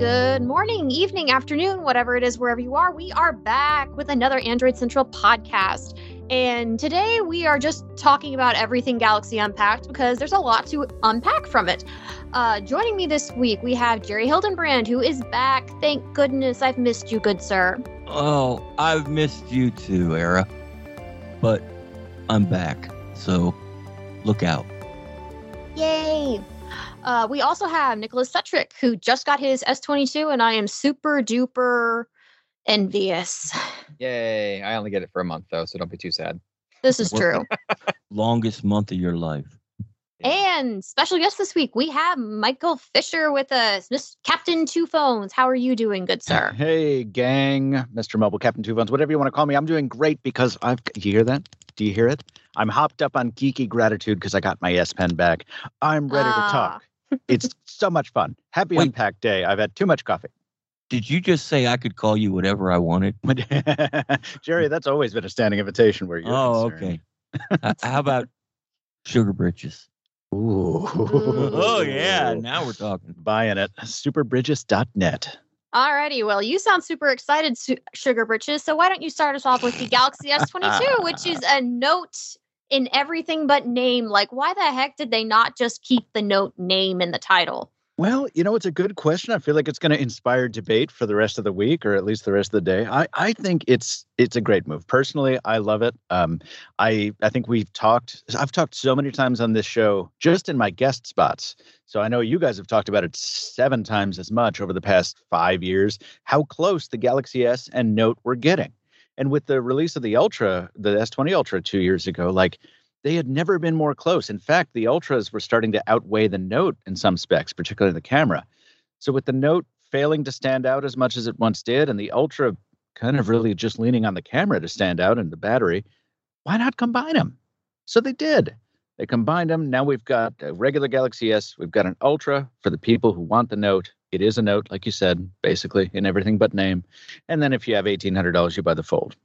Good morning, evening, afternoon, whatever it is, wherever you are. We are back with another Android Central podcast. And today we are just talking about everything Galaxy Unpacked because there's a lot to unpack from it. Uh, joining me this week, we have Jerry Hildenbrand, who is back. Thank goodness I've missed you, good sir. Oh, I've missed you too, Ara. But I'm back, so look out. Yay! Uh, we also have Nicholas Sutrich, who just got his S22, and I am super duper envious. Yay. I only get it for a month though, so don't be too sad. This is true. Longest month of your life. and special guest this week, we have Michael Fisher with us, Miss Captain Two Phones. How are you doing, good sir? Hey, gang, Mr. Mobile, Captain Two Phones, whatever you want to call me. I'm doing great because I've. Do you hear that? Do you hear it? I'm hopped up on geeky gratitude because I got my S Pen back. I'm ready Ah. to talk. It's so much fun. Happy Wait. Unpacked Day. I've had too much coffee. Did you just say I could call you whatever I wanted? Jerry, that's always been a standing invitation where you're oh, concerned. okay. H- How about sugar britches? Ooh. Oh, yeah. Now we're talking. Buying it. Superbridges.net. Alrighty, well, you sound super excited, Su- Sugar Britches. So why don't you start us off with the Galaxy S22, which is a note in everything but name. Like, why the heck did they not just keep the note name in the title? Well, you know, it's a good question. I feel like it's going to inspire debate for the rest of the week, or at least the rest of the day. I, I think it's it's a great move. Personally, I love it. Um, I I think we've talked. I've talked so many times on this show, just in my guest spots. So I know you guys have talked about it seven times as much over the past five years. How close the Galaxy S and Note were getting, and with the release of the Ultra, the S20 Ultra two years ago, like they had never been more close. In fact, the Ultras were starting to outweigh the Note in some specs, particularly the camera. So with the Note failing to stand out as much as it once did, and the Ultra kind of really just leaning on the camera to stand out and the battery, why not combine them? So they did. They combined them. Now we've got a regular Galaxy S. We've got an Ultra for the people who want the Note. It is a Note, like you said, basically in everything but name. And then if you have eighteen hundred dollars, you buy the Fold.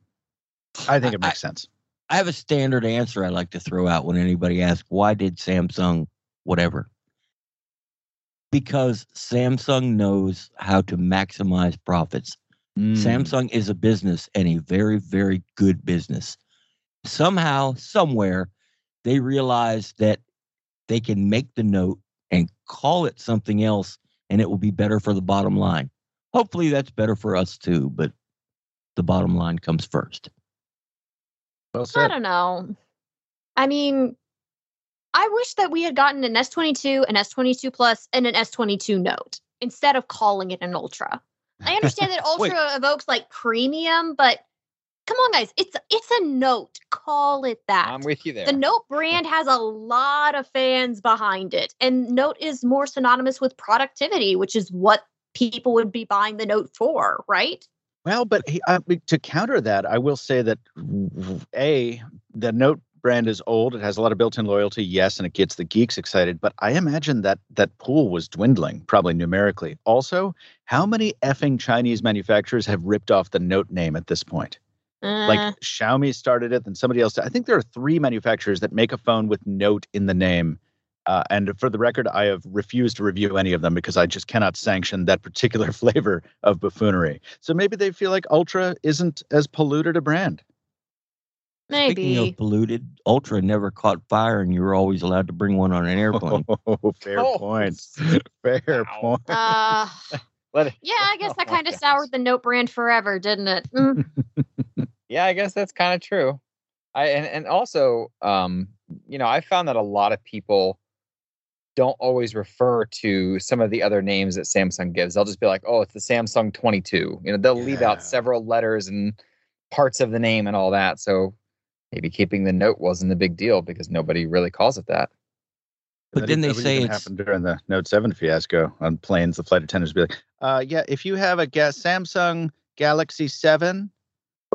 I think it I- makes sense. I have a standard answer I like to throw out when anybody asks, why did Samsung whatever? Because Samsung knows how to maximize profits. Mm. Samsung is a business and a very, very good business. Somehow, somewhere, they realize that they can make the note and call it something else and it will be better for the bottom line. Hopefully, that's better for us too, but the bottom line comes first. Well I don't know. I mean, I wish that we had gotten an S22, an S22 Plus, and an S22 Note instead of calling it an Ultra. I understand that Ultra evokes like premium, but come on, guys, it's it's a Note. Call it that. I'm with you there. the Note brand has a lot of fans behind it, and Note is more synonymous with productivity, which is what people would be buying the Note for, right? Well, but he, I mean, to counter that, I will say that a the Note brand is old. It has a lot of built-in loyalty, yes, and it gets the geeks excited. But I imagine that that pool was dwindling, probably numerically. Also, how many effing Chinese manufacturers have ripped off the Note name at this point? Uh, Like Xiaomi started it, then somebody else. I think there are three manufacturers that make a phone with Note in the name. Uh, and for the record, I have refused to review any of them because I just cannot sanction that particular flavor of buffoonery. So maybe they feel like Ultra isn't as polluted a brand. maybe. Speaking of polluted, Ultra never caught fire, and you were always allowed to bring one on an airplane. Oh, fair Oh. point. Fair Wow. point. Uh, Let it- yeah, I guess that Oh my kind of soured the Note brand forever, didn't it? Mm. Yeah, I guess that's kind of true. I and, and also, um, you know, I found that a lot of people don't always refer to some of the other names that Samsung gives. They'll just be like, "Oh, it's the Samsung 22." You know, they'll leave out several letters and parts of the name and all that. So maybe keeping the note wasn't a big deal because nobody really calls it that. But That- then they say it happened during the Note 7 fiasco on planes. The flight attendants would be like, uh, yeah, if you have a guess, Samsung Galaxy 7, or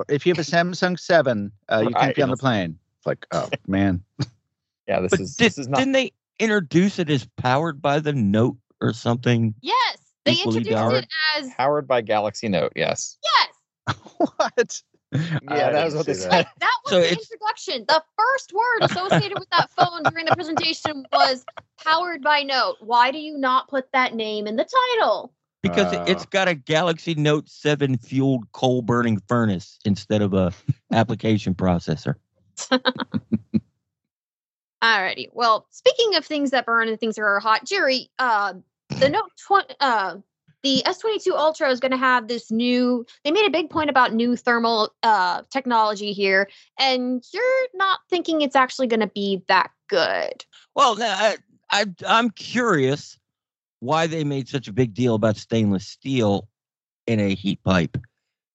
if you have a Samsung 7, uh, you can't be on the plane. It's like, oh, man. Yeah, this But is did, this is not. didn't they introduce it as powered by the Note or something? Yes, they introduced valid. it as Powered by Galaxy Note, yes. yes. what? Yeah, that was what they said. That was So the it's- introduction. The first word associated with that phone during the presentation was powered by Note. Why do you not put that name in the title? Because it- it's Uh. got a Galaxy Note 7 fueled coal burning furnace instead of a application processor. Alrighty. Well, speaking of things that burn and things that are hot, Jerry, uh, the Note 20, uh, the S22 Ultra is going to have this new. They made a big point about new thermal uh, technology here, and you're not thinking it's actually going to be that good. Well, I, I, I'm curious why they made such a big deal about stainless steel in a heat pipe.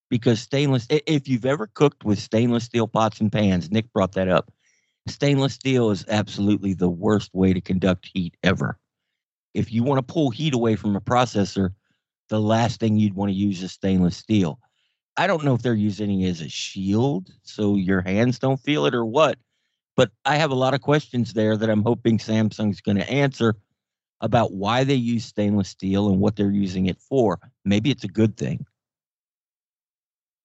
Because stainless if you've ever cooked with stainless steel pots and pans, Nick brought that up. Stainless steel is absolutely the worst way to conduct heat ever. If you want to pull heat away from a processor, the last thing you'd want to use is stainless steel. I don't know if they're using it as a shield so your hands don't feel it or what, but I have a lot of questions there that I'm hoping Samsung's going to answer about why they use stainless steel and what they're using it for. Maybe it's a good thing.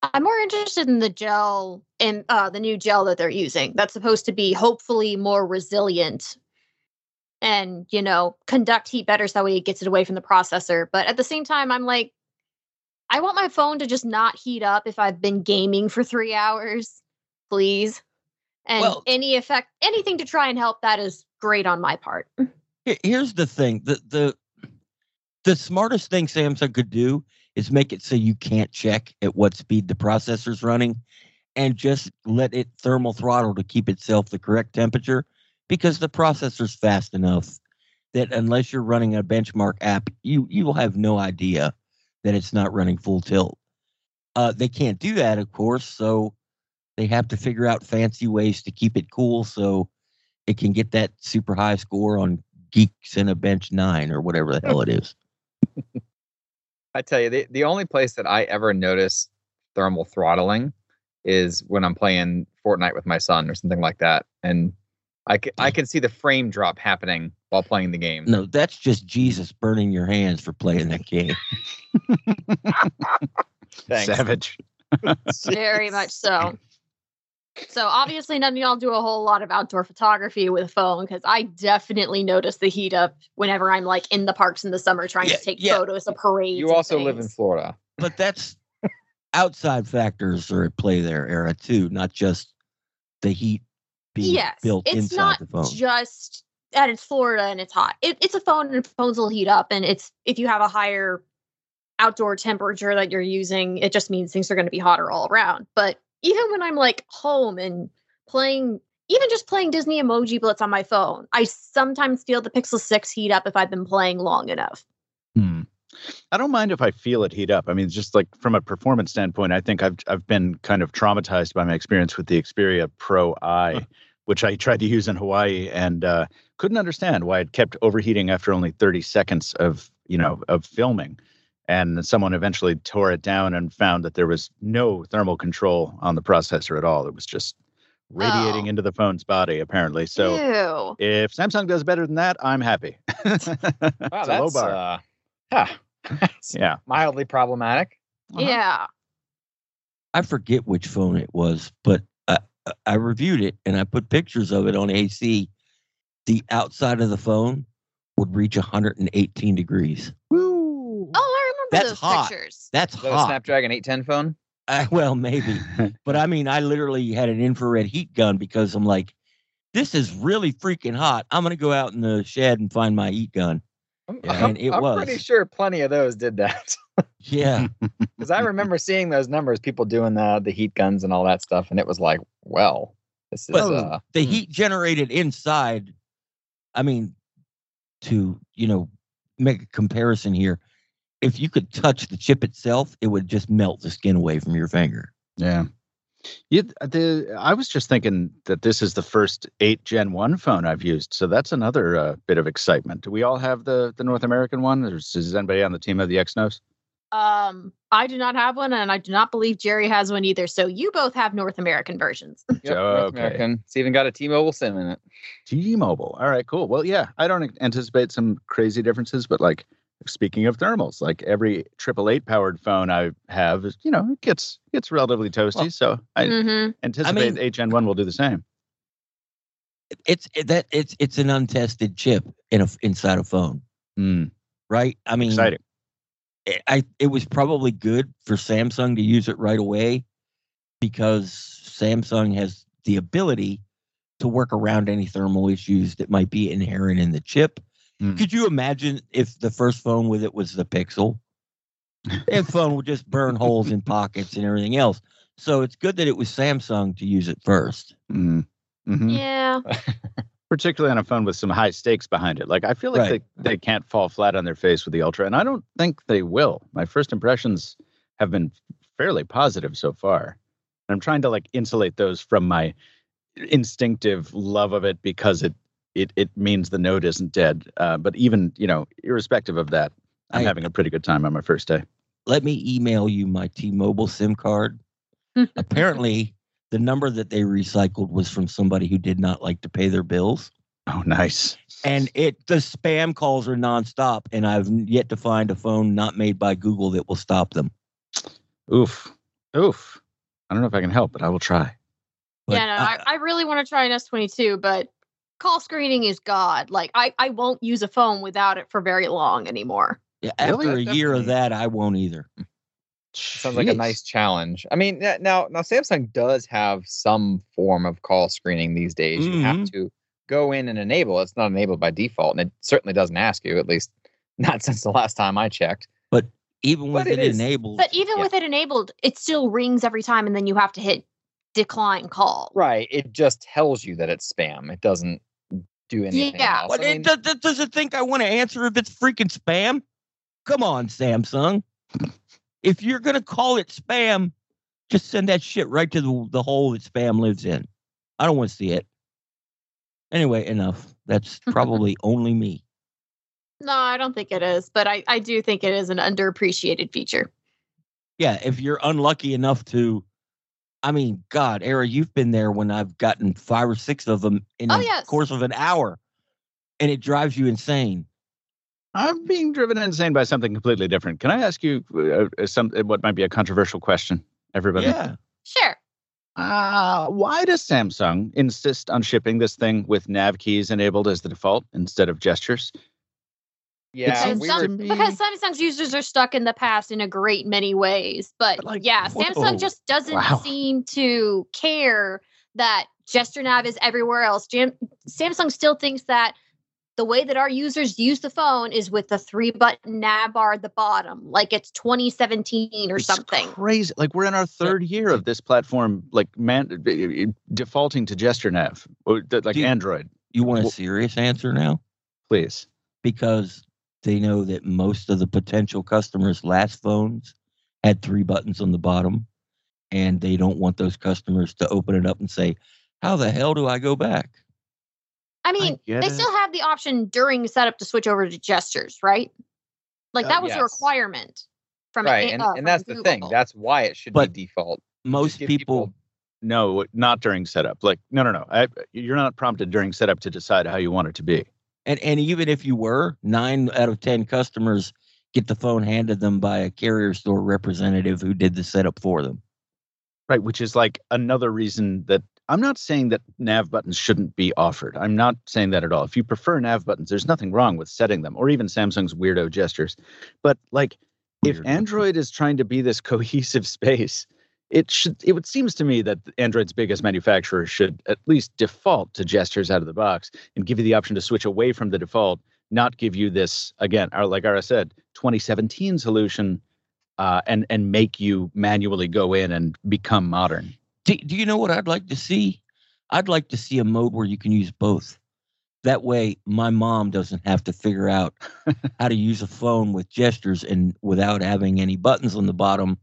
I'm more interested in the gel and uh, the new gel that they're using. That's supposed to be hopefully more resilient and you know conduct heat better, so that way it gets it away from the processor. But at the same time, I'm like, I want my phone to just not heat up if I've been gaming for three hours, please. And Well- any effect, anything to try and help that is great on my part. Here- Here's the thing: the the the smartest thing Samsung could do is make it so you can't check at what speed the processor's running, and just let it thermal throttle to keep itself the correct temperature, because the processor's fast enough that unless you're running a benchmark app, you you will have no idea that it's not running full tilt. Uh, they can't do that, of course, so they have to figure out fancy ways to keep it cool so it can get that super high score on Geeks in a Bench Nine or whatever the hell it is. I tell you, the, the only place that I ever notice thermal throttling is when I'm playing Fortnite with my son or something like that. And I can, I can see the frame drop happening while playing the game. No, that's just Jesus burning your hands for playing that game. Savage. Very much so. So obviously none of y'all do a whole lot of outdoor photography with a phone because I definitely notice the heat up whenever I'm like in the parks in the summer trying Yeah, to take yeah. photos of parades. You and also live in. Florida. But that's outside factors are at play there, Ara, too, not just the heat being Yes, built it's inside not the phone. just that it's Florida and it's hot. It, it's a phone and phones will heat up, and it's if you have a higher outdoor temperature that you're using, it just means things are going to be hotter all around. But even when I'm like home and playing, even just playing Disney Emoji Blitz on my phone, I sometimes feel the Pixel Six heat up if I've been playing long enough. Hmm. I don't mind if I feel it heat up. I mean, just like from a performance standpoint, I think I've I've been kind of traumatized by my experience with the Xperia Pro I, which I tried to use in Hawaii and uh, couldn't understand why it kept overheating after only 30 seconds of you know of filming. And someone eventually tore it down and found that there was no thermal control on the processor at all. It was just radiating Oh. into the phone's body, apparently. So Ew. if Samsung does better than that, I'm happy. Wow, it's a low that's bar. uh, huh. It's yeah. mildly problematic. Uh-huh. Yeah. I forget which phone it was, but I, I reviewed it and I put pictures of it on AC. The outside of the phone would reach 118 degrees. Woo. That's those hot. pictures. That's Is that a hot. Snapdragon 810 phone? I, well, maybe, but I mean, I literally had an infrared heat gun because I'm like, this is really freaking hot. I'm gonna go out in the shed and find my heat gun. I'm, Yeah. I'm- And it I'm was. pretty sure plenty of those did that. Yeah, Because I remember seeing those numbers, people doing the the heat guns and all that stuff, and it was like, well, this is But uh, the hmm. heat generated inside. I mean, to you know, make a comparison here. If you could touch the chip itself, it would just melt the skin away from your finger. Yeah. Yeah, the I was just thinking that this is the first eight Gen one phone I've used, so that's another uh, bit of excitement. Do we all have the the North American one, or is anybody on the team of the Exynos? Um, I do not have one, and I do not believe Jerry has one either. So you both have North American versions. yep, North American. It's even got a T-Mobile SIM in it. T-Mobile. All right, cool. Well, yeah, I don't anticipate some crazy differences, but like speaking of thermals, like every triple eight powered phone I have, is you know, it gets gets relatively toasty. Well, so I hmm anticipate mean- eight Gen one will do the same. It's it- that it's it's an untested chip in a inside a phone, Hmm, right? I mean, exciting. I- I it was probably good for Samsung to use it right away because Samsung has the ability to work around any thermal issues that might be inherent in the chip. Hmm. Could you imagine if the first phone with it was the Pixel? That phone would just burn holes in pockets and everything else. So it's good that it was Samsung to use it first. Mm. Mhm. Yeah. Particularly on a phone with some high stakes behind it. Like I feel like Right. they, they can't fall flat on their face with the Ultra, and I don't think they will. My first impressions have been fairly positive so far. And I'm trying to like insulate those from my instinctive love of it because it it it means the Note isn't dead. Uh, but even you know, irrespective of that, I'm I- having a pretty good time on my first day. Let me email you my T-Mobile SIM card. Apparently, the number that they recycled was from somebody who did not like to pay their bills. Oh, nice. and it the spam calls are nonstop, and I've yet to find a phone not made by Google that will stop them. Oof, oof. I don't know if I can help, but I will try. But yeah, no, I, I really want to try an S22, but call screening is God. Like, I, I won't use a phone without it for very long anymore. yeah, Really? after a year of that, I won't either. Sounds like a nice challenge. I mean, now now Samsung does have some form of call screening these days. You have Mhm. to go in and enable. It's not enabled by default, and it certainly doesn't ask you. At least not since the last time I checked. But Even with But it, it is- enabled, But even Yeah. with it enabled, it still rings every time, and then you have to hit decline call. Right. It just tells you that it's spam. It doesn't do anything Yeah. else. But I mean, does, does, does it think I want to answer if it's freaking spam? Come on, Samsung. if you're gonna call it spam, just send that shit right to the, the hole that spam lives in. I don't want to see it. Anyway, enough. That's probably only me. No, I don't think it is, but I, I do think it is an underappreciated feature. Yeah, if you're unlucky enough to, I mean, God, Ara, you've been there when I've gotten five or six of them in Oh, the yes. course of an hour, and it drives you insane. I'm being driven insane by something completely different. Can I ask you uh, uh, some what might be a controversial question, everybody? Yeah, Sure. Uh, why does Samsung insist on shipping this thing with nav keys enabled as the default instead of gestures? Yeah, seems we Some- were. because Samsung's users are stuck in the past in a great many ways. But, But, like, yeah, whoa. Samsung oh, just doesn't Wow. seem to care that gesture nav is everywhere else. Jam- Samsung still thinks that the way that our users use the phone is with the three button nav bar at the bottom, like it's 2017 or It's something. Crazy. Like we're in our third year of this platform, like man, defaulting to gesture nav, like Dude. Android. you want a serious answer now? Please. because they know that most of the potential customers' last phones had three buttons on the bottom, and they don't want those customers to open it up and say, "How the hell do I go back?" I mean, get they it. still have the option during setup to switch over to gestures, right? Like Uh, that was a yes. requirement from Right, A- and, uh, and from that's the thing. That's why it should But be default. Most people, people- No, not during setup. Like no, no, no. I, you're not prompted during setup to decide how you want it to be. And and even if you were, nine out of ten customers get the phone handed them by a carrier store representative who did the setup for them. Right, which is like another reason that I'm not saying that nav buttons shouldn't be offered. I'm not saying that at all. If you prefer nav buttons, there's nothing wrong with setting them or even Samsung's weirdo gestures. But like if Android is trying to be this cohesive space, it should it would seems to me that Android's biggest manufacturer should at least default to gestures out of the box and give you the option to switch away from the default, not give you this again, our- like Ara said, 2017 solution uh, and and make you manually go in and become modern. Do, do you know what I'd like to see? I'd like to see a mode where you can use both. That way, my mom doesn't have to figure out how to use a phone with gestures and without having any buttons on the bottom,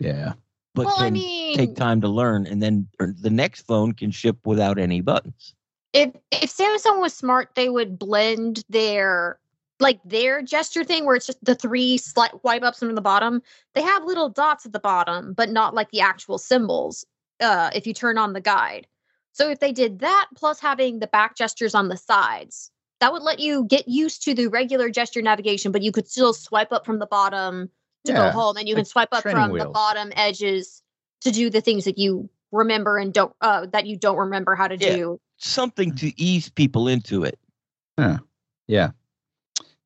Yeah. But well, can I mean, take time to learn. And then the next phone can ship without any buttons. if if Samsung was smart, they would blend their like their gesture thing where it's just the three slight wipe ups from the bottom. They have little dots at the bottom, but not like the actual symbols. Uh, if you turn on the guide, so if they did that plus having the back gestures on the sides, that would let you get used to the regular gesture navigation, but you could still swipe up from the bottom to go home, and you can swipe up training from the bottom edges to do the things that you remember and don't uh, that you don't remember how to Yeah. do Something to ease people into it. Yeah. Yeah.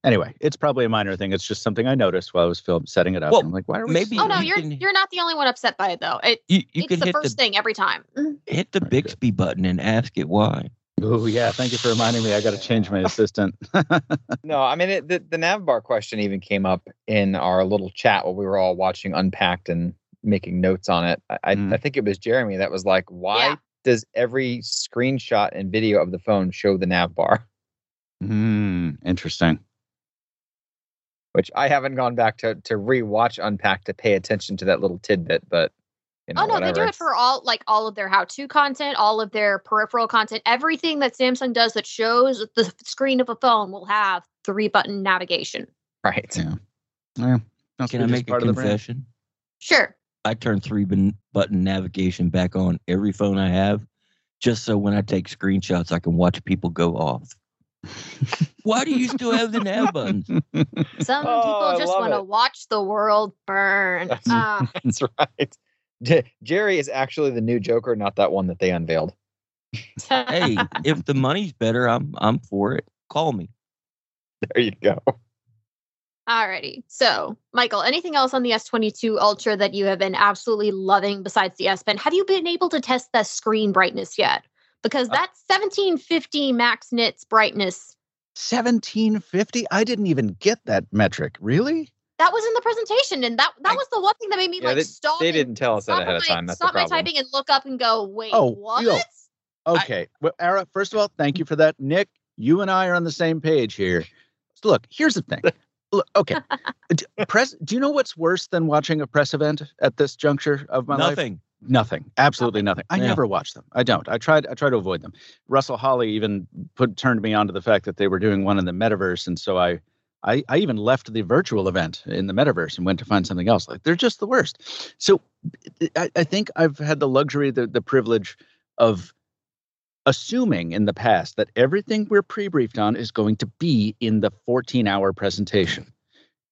Anyway, it's probably a minor thing. It's just something I noticed while I was film setting it up. Well, I'm like, why are we? maybe Oh no, you you're can- you're not the only one upset by it though. It You you it's can the hit first the thing every time. hit the Bixby button and ask it why. Oh yeah, thank you for reminding me. I got to change my assistant. No, I mean it, the the nav bar question even came up in our little chat while we were all watching Unpacked and making notes on it. I, I- Mm. I think it was Jeremy that was like, "Why Yeah. does every screenshot and video of the phone show the nav bar?" Hmm. Interesting. Which I haven't gone back to to rewatch Unpacked to pay attention to that little tidbit, but you know, oh no, whatever. they do it for all like all of their how-to content, all of their peripheral content, everything that Samsung does that shows the screen of a phone will have three-button navigation. right. Yeah. Yeah. Must Can I just make a part of the confession? Sure. I turn three button navigation back on every phone I have, just so when I take screenshots, I can watch people go off. Why do you still have the nav buttons? Some Oh, people just want to watch the world burn. That's- Ah, That's right. J- Jerry is actually the new Joker, not that one that they unveiled. Hey, if the money's better, I'm I'm for it. Call me. There you go. Alrighty. So, Michael, anything else on the S22 Ultra that you have been absolutely loving besides the S Pen? Have you been able to test the screen brightness yet? Because Uh, that 1750 max nits brightness 1750. I didn't even get that metric. Really? That was in the presentation, and that that was the one thing that made me Yeah, like they, stop. they didn't tell us that stop ahead of my- time. That's the stop my typing and look up and go, wait, Oh, what? yo. Okay. well, Ara, first of all, thank you for that. Nick, you and I are on the same page here. So look, here's the thing. Look, okay. D- press. Do you know what's worse than watching a press event at this juncture of my life? Nothing. Nothing. Absolutely nothing. I Yeah. never watch them. I don't. I tried. I try to avoid them. Russell Holly even put turned me on to the fact that they were doing one in the metaverse, and so I, I, I even left the virtual event in the metaverse and went to find something else. Like they're just the worst. So, I, I think I've had the luxury, the the privilege of assuming in the past that everything we're pre-briefed on is going to be in the 14-hour presentation.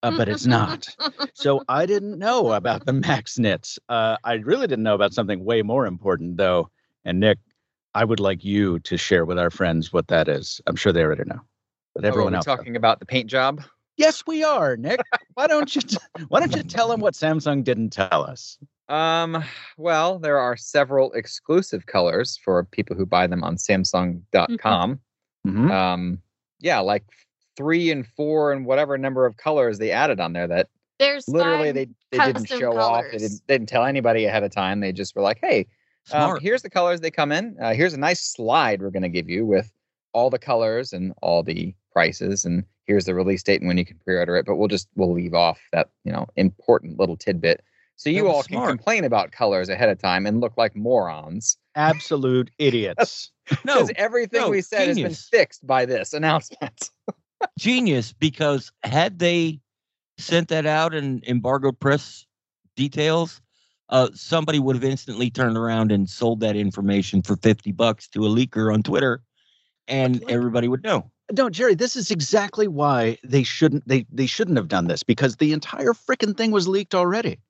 Uh, but it's not. So I didn't know about the max nits. Uh, I really didn't know about something way more important, though. And Nick, I would like you to share with our friends what that is. I'm sure they already know, but Oh, everyone are we else. does. talking about the paint job? Yes, we are, Nick. Why don't you? T- why don't you tell them what Samsung didn't tell us? Um, well, there are several exclusive colors for people who buy them on Samsung.com. Mhm. Um, yeah, like three and four and whatever number of colors they added on there that There's literally they, they didn't custom show off. They didn't, they didn't tell anybody ahead of time. They just were like, hey, um, here's the colors they come in. Uh, here's a nice slide we're going to give you with all the colors and all the prices. And here's the release date and when you can pre-order it. But we'll just we'll leave off that you know important little tidbit. So you all smart. can complain about colors ahead of time and look like morons. Absolute idiots. no, Because everything no, we said has been fixed by this announcement. genius because had they sent that out in embargoed press details, uh, somebody would have instantly turned around and sold that information for 50 bucks to a leaker on Twitter and Like- everybody would know. No, Jerry, this is exactly why they shouldn't they they shouldn't have done this because the entire freaking thing was leaked already.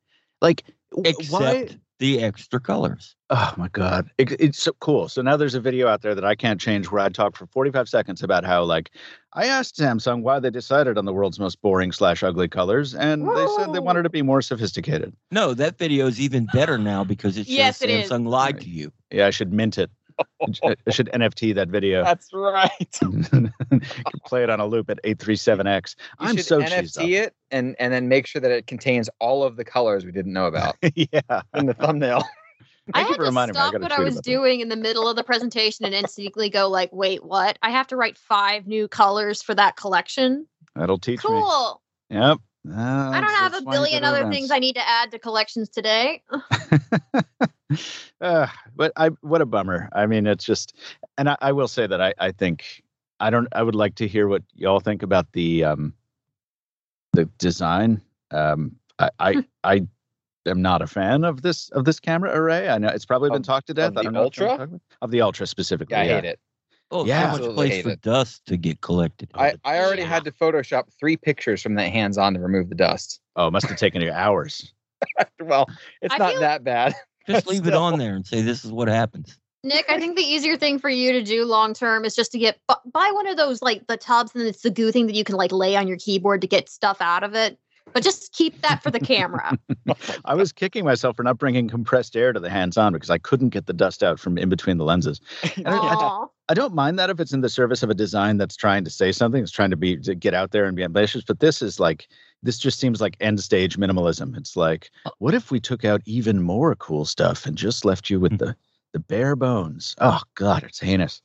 Like Except why the extra colors. Oh my god, it, it's so cool. So now there's a video out there that I can't change where I talk for 45 seconds about how like I asked Samsung why they decided on the world's most boring slash ugly colors, and they said they wanted to be more sophisticated. No, that video is even better now because it shows Yes, it is. Samsung lied to you. Yeah, I should mint it. I I should NFT that video. That's right. Play it on a loop at 837x. You I'm should so cheesed NFT it and and then make sure that it contains all of the colors we didn't know about yeah. in the thumbnail. I Thank you had for to reminding me. I stop what I was about that. doing in the middle of the presentation and instantly go like, "Wait, what? I have to write five new colors for that collection." That'll teach me. Cool. Yep. I don't have a billion other things I need to add to collections today. uh, but I what a bummer. I mean, it's just, and I, I will say that I I think I don't. I would like to hear what y'all think about the um the design. Um, I I, I am not a fan of this of this camera array. I know it's probably been talked to death. of I the don't know what you're Ultra? of the ultra specifically. Yeah, I yeah. hate it. Oh, Yeah. so much Absolutely place for it. dust to get collected. I, I already Yeah. had to Photoshop three pictures from that hands on to remove the dust. Oh, it must have taken you hours. well, it's I not feel- that bad. Just leave it on there and say this is what happens. Nick, I think the easier thing for you to do long term is just to get bu- buy one of those like the tubs and it's the goo thing that you can like lay on your keyboard to get stuff out of it. But just keep that for the camera. I was kicking myself for not bringing compressed air to the hands on because I couldn't get the dust out from in between the lenses. And I- I- don't mind that if it's in the service of a design that's trying to say something, it's trying to be to get out there and be ambitious. But this is like this just seems like end stage minimalism. It's like, oh. what if we took out even more cool stuff and just left you with mm-hmm. the the bare bones? Oh God, it's heinous.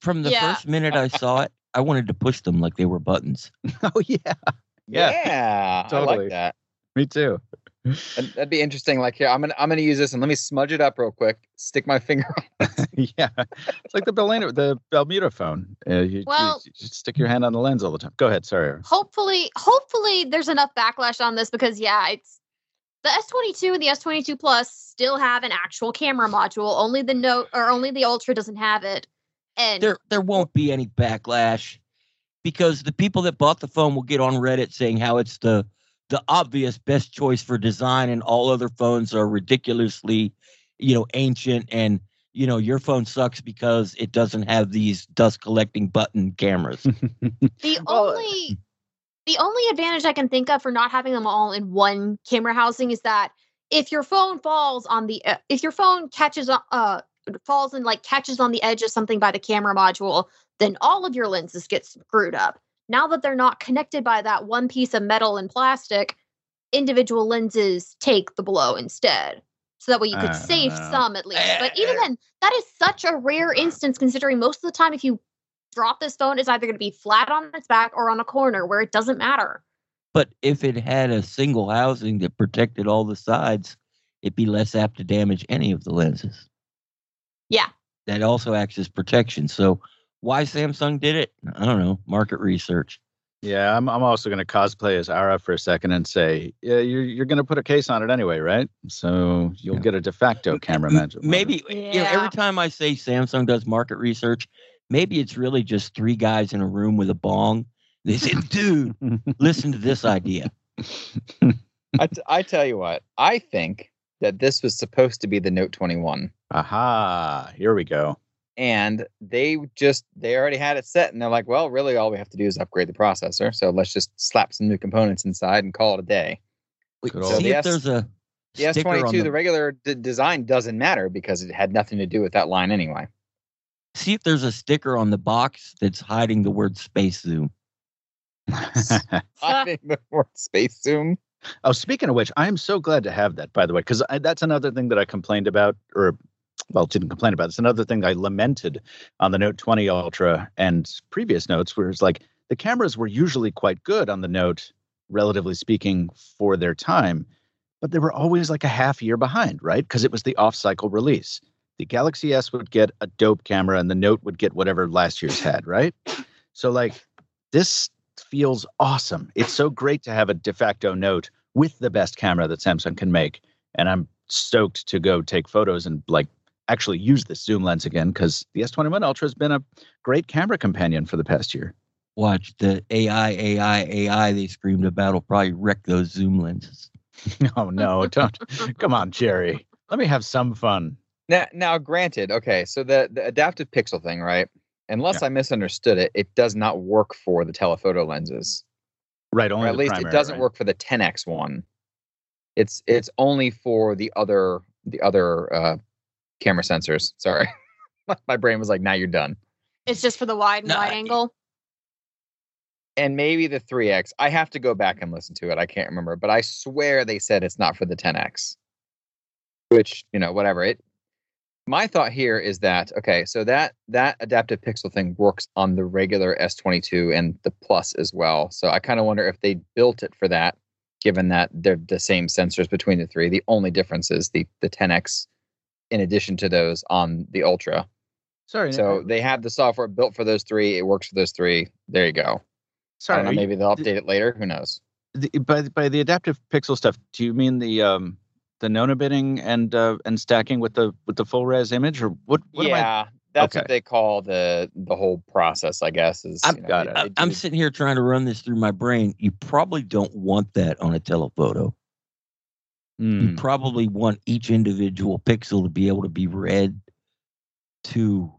From the Yeah. first minute I saw it, I wanted to push them like they were buttons. oh yeah, Yeah, Yeah, I totally. like that. me too. That'd, that'd be interesting. Like, here, I'm gonna I'm gonna use this and let me smudge it up real quick. Stick my finger. on yeah, it's like the Belena, the Balmuda phone. Uh, you, you- Well- you just stick your hand on the lens all the time. Go ahead, sorry. Hopefully, hopefully there's enough backlash on this because yeah, it's the S22 and the S22 Plus still have an actual camera module. Only the Note or only the Ultra doesn't have it. And There there won't be any backlash because the people that bought the phone will get on Reddit saying how it's the the obvious best choice for design and all other phones are ridiculously, you know, ancient and you know, your phone sucks because it doesn't have these dust collecting button cameras. The only the only advantage I can think of for not having them all in one camera housing is that if your phone falls on the uh, if your phone catches on- uh falls and like catches on the edge of something by the camera module, then all of your lenses get screwed up. Now that they're not connected by that one piece of metal and plastic, individual lenses take the blow instead. So that way you could save Uh, some at least. But even then, that is such a rare instance considering most of the time if you drop this phone, it's either going to be flat on its back or on a corner where it doesn't matter. But if it had a single housing that protected all the sides, it'd be less apt to damage any of the lenses. Yeah. That also acts as protection. So why Samsung did it? I don't know. Market research. Yeah, I'm I'm also going to cosplay as Ara for a second and say, yeah, you're you're going to put a case on it anyway, right? So you'll Yeah. get a de facto camera M- magic. Maybe you know, every time I say Samsung does market research, maybe it's really just three guys in a room with a bong. They say, dude, listen to this idea. I, t- I tell you what, I think that this was supposed to be the Note 21, Aha! Here we go. And they just they already had it set, and they're like, well, really, all we have to do is upgrade the processor. So let's just slap some new components inside and call it a day. Wait, Good see the if S- there's a The S22, the, the regular d- design doesn't matter because it had nothing to do with that line anyway. see if there's a sticker on the box that's hiding the word space zoom. I think the word space zoom. oh, speaking of which, I am so glad to have that. By the way, because that's another thing that I complained about, or well, didn't complain about. It's another thing I lamented on the Note 20 Ultra and previous notes, it's like the cameras were usually quite good on the Note, relatively speaking, for their time, but they were always like a half year behind, right? Because it was the off-cycle release. The Galaxy S would get a dope camera, and the Note would get whatever last year's had, right? So like this feels awesome. It's so great to have a de facto Note with the best camera that Samsung can make, and I'm stoked to go take photos and like actually use this zoom lens again because the S21 Ultra has been a great camera companion for the past year. Watch the AI, AI, AI they screamed about will probably wreck those zoom lenses. oh no, don't come on, Jerry. Let me have some fun. Now, now, granted, okay, so the the adaptive pixel thing, right? Unless I misunderstood it, it does not work for the telephoto lenses. Right, Or only at the least primary, it doesn't right? work for the 10x one. It's it's only for the other the other uh, camera sensors. Sorry, my brain was like, "Now you're done." It's just for the wide and No, wide I- angle. And maybe the 3x. I have to go back and listen to it. I can't remember, but I swear they said it's not for the 10x. Which you know, whatever it. My thought here is that okay, so that that adaptive pixel thing works on the regular S22 and the Plus as well. So I kind of wonder if they built it for that, given that they're the same sensors between the three. The only difference is the the 10x, in addition to those on the Ultra. Sorry, So uh, they have the software built for those three. It works for those three. There you go. I sorry. don't know. are you- Maybe they'll update it later. Who knows? the, by by the adaptive pixel stuff, do you mean the um the nona binning and uh, and stacking with the with the full res image, or what? what am I- yeah, that's what they call the the whole process. I guess is. I'm- you know, Got they- it. they I, I'm sitting here trying to run this through my brain. You probably don't want that on a telephoto. Hmm. You probably want each individual pixel to be able to be read to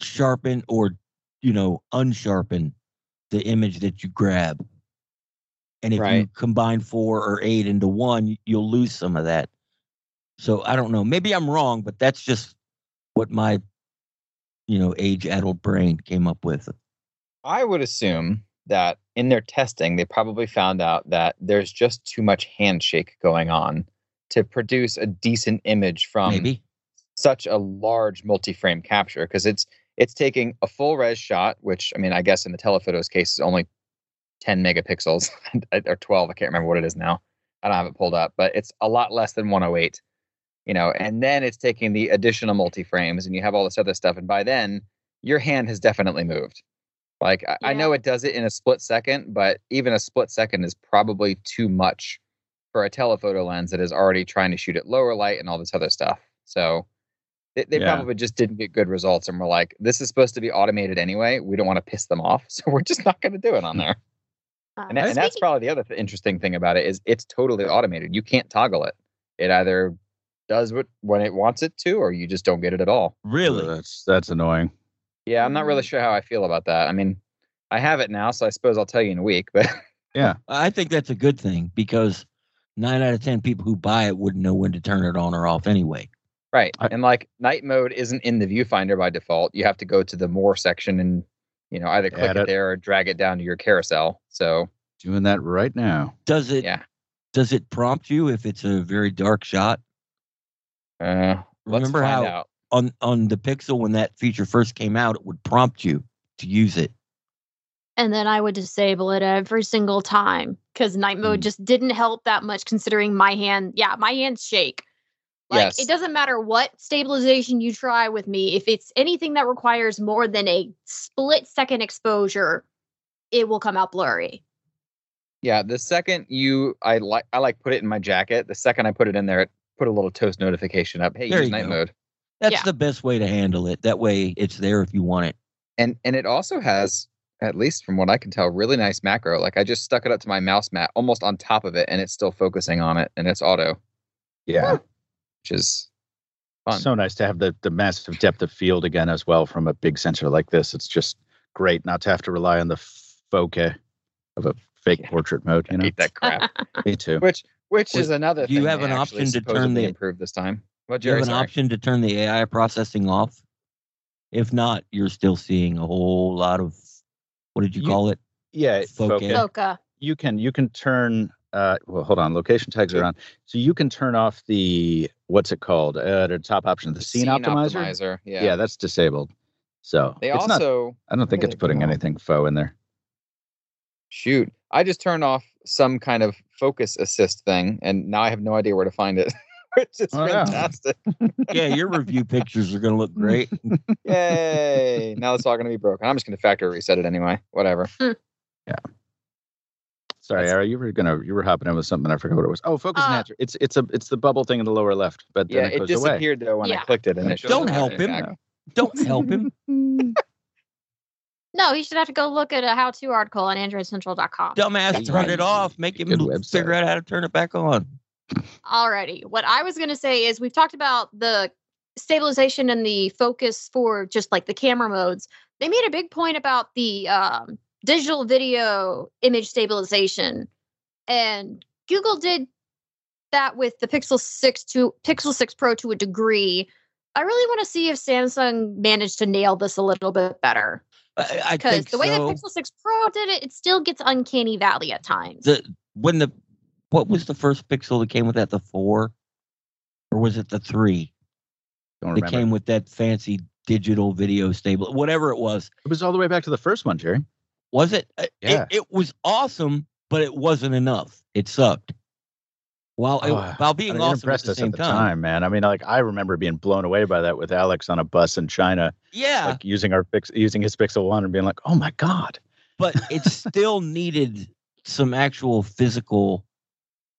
sharpen or you know unsharpen the image that you grab. And if you combine four or eight into one, you'll lose some of that. So I don't know. Maybe I'm wrong, but that's just what my you know age-addled brain came up with. I would assume that in their testing, they probably found out that there's just too much handshake going on to produce a decent image from Maybe. such a large multi-frame capture because it's it's taking a full res shot, which I mean, I guess in the telephotos case is only 10 megapixels or 12. I can't remember what it is now. I don't have it pulled up, but it's a lot less than 108. You know, and then it's taking the additional multi frames, and you have all this other stuff, and by then your hand has definitely moved. Like I, I know it does it in a split second, but even a split second is probably too much for a telephoto lens that is already trying to shoot at lower light and all this other stuff. So they, they Yeah. probably just didn't get good results and were like, this is supposed to be automated anyway. We don't want to piss them off. So we're just not going to do it on there. Uh, And, that- and that's probably the other th- interesting thing about it is it's totally automated. You can't toggle it. It either does what when it wants it to, or you just don't get it at all. Really? That's that's annoying. Yeah, I'm not really sure how I feel about that. I mean, I have it now, so I suppose I'll tell you in a week. But yeah, I think that's a good thing because nine out of ten people who buy it wouldn't know when to turn it on or off anyway. right, I- and like night mode isn't in the viewfinder by default. You have to go to the more section and you know either click it it. there or drag it down to your carousel. So Doing that right now. Does it? yeah, Does it prompt you if it's a very dark shot? uh, let's Remember find how out. On on the Pixel when that feature first came out, it would prompt you to use it. and then I would disable it every single time because night mode Mm. just didn't help that much considering my hand. Yeah, my hands shake. Like Yes. it doesn't matter what stabilization you try with me. If it's anything that requires more than a split second exposure, it will come out blurry. Yeah, the second you I like I like put it in my jacket. The second I put it in there, it put a little toast notification up. Hey, There use night go. mode. That's Yeah. the best way to handle it. That way, it's there if you want it. And and it also has, at least from what I can tell, really nice macro. Like I just stuck it up to my mouse mat almost on top of it, and it's still focusing on it, and it's auto, Yeah. which is fun. So nice to have the the massive depth of field again as well from a big sensor like this. It's just great not to have to rely on the bokeh of a fake Yeah. portrait mode. You know, hate that crap. me too. which which Wait, is another. do you thing have an option to turn the- improved this time? What Do you have an sorry. option to turn the AI processing off? If not, you're still seeing a whole lot of what did you You- call it? Yeah, Bokeh. bokeh. Bokeh. you can you can turn uh well hold on location tags are on so you can turn off the what's it called uh the top option the scene, optimizer, Yeah. Yeah. that's disabled so They it's not also i don't think it's putting anything faux in there shoot. I just turned off some kind of focus assist thing, and now I have no idea where to find it. Which is Oh, fantastic. Yeah, your review pictures are going to look great. Yay! now it's all going to be broken. I'm just going to factory reset it anyway. Whatever. Yeah. Sorry That's- Ara, you were gonna you were hopping in with something i forgot what it was oh focus Uh, enhancer it's it's a it's the bubble thing in the lower left but then Yeah, it it goes away disappeared though when Yeah. I clicked it, and it Don't shows help it him. back. Don't help him. No, you should have to go look at a how-to article on AndroidCentral.com. Dumbass That's turned right. it off. Make him figure out how to turn it back on. Alrighty. What I was going to say is we've talked about the stabilization and the focus for just like the camera modes. They made a big point about the um, digital video image stabilization, and Google did that with the Pixel 6 to Pixel 6 Pro to a degree. I really want to see if Samsung managed to nail this a little bit better because the way so. that Pixel 6 Pro did it, it still gets uncanny valley at times. the when the what was the first Pixel that came with that? The four, or was it the three? don't That remember came with that fancy digital video stable, whatever it was. it was all the way back to the first one jerry Was it? Uh, Yeah. It, it was awesome, but it wasn't enough. It sucked. While it, Oh, while being awesome at impressed the us same at the time. time. man i mean like i remember being blown away by that with alex on a bus in china Yeah, like using our fix using his pixel one and being like oh my god but it still needed some actual physical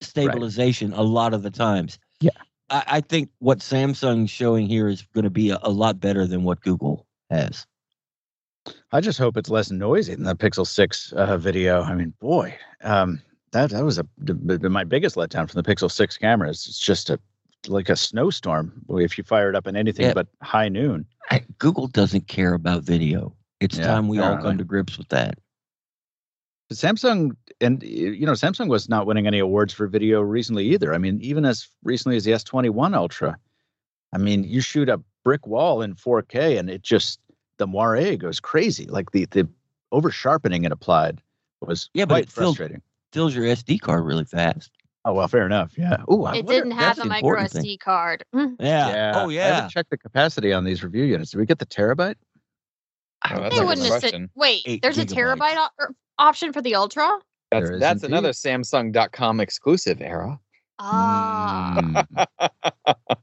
stabilization a lot of the times. Yeah. I, I think what Samsung's showing here is going to be a, a lot better than what Google has. I just hope it's less noisy than the Pixel 6 uh, video. I mean, boy, um, that that was a my biggest letdown from the Pixel 6 cameras. It's just a like a snowstorm if you fire it up in anything Yeah. but high noon. I- Google doesn't care about video. It's Yeah, time we all come to grips with that. Samsung and you know Samsung was not winning any awards for video recently either. I mean, even as recently as the S21 Ultra. I mean, you shoot a brick wall in 4K and it just the moire goes crazy. Like the the over sharpening it applied was Yeah, but quite it frustrating. Fills your SD card really fast. Oh well, fair enough. Yeah. Oh, It didn't have a the micro important thing. SD card. Mm. Yeah. Oh yeah. I yeah. haven't checked the capacity on these review units. Did we get the terabyte? That's They wouldn't have said. Wait, Eight there's a terabyte op- er, option for the Ultra. That's There is that's another Samsung.com exclusive era. Ah. Mm.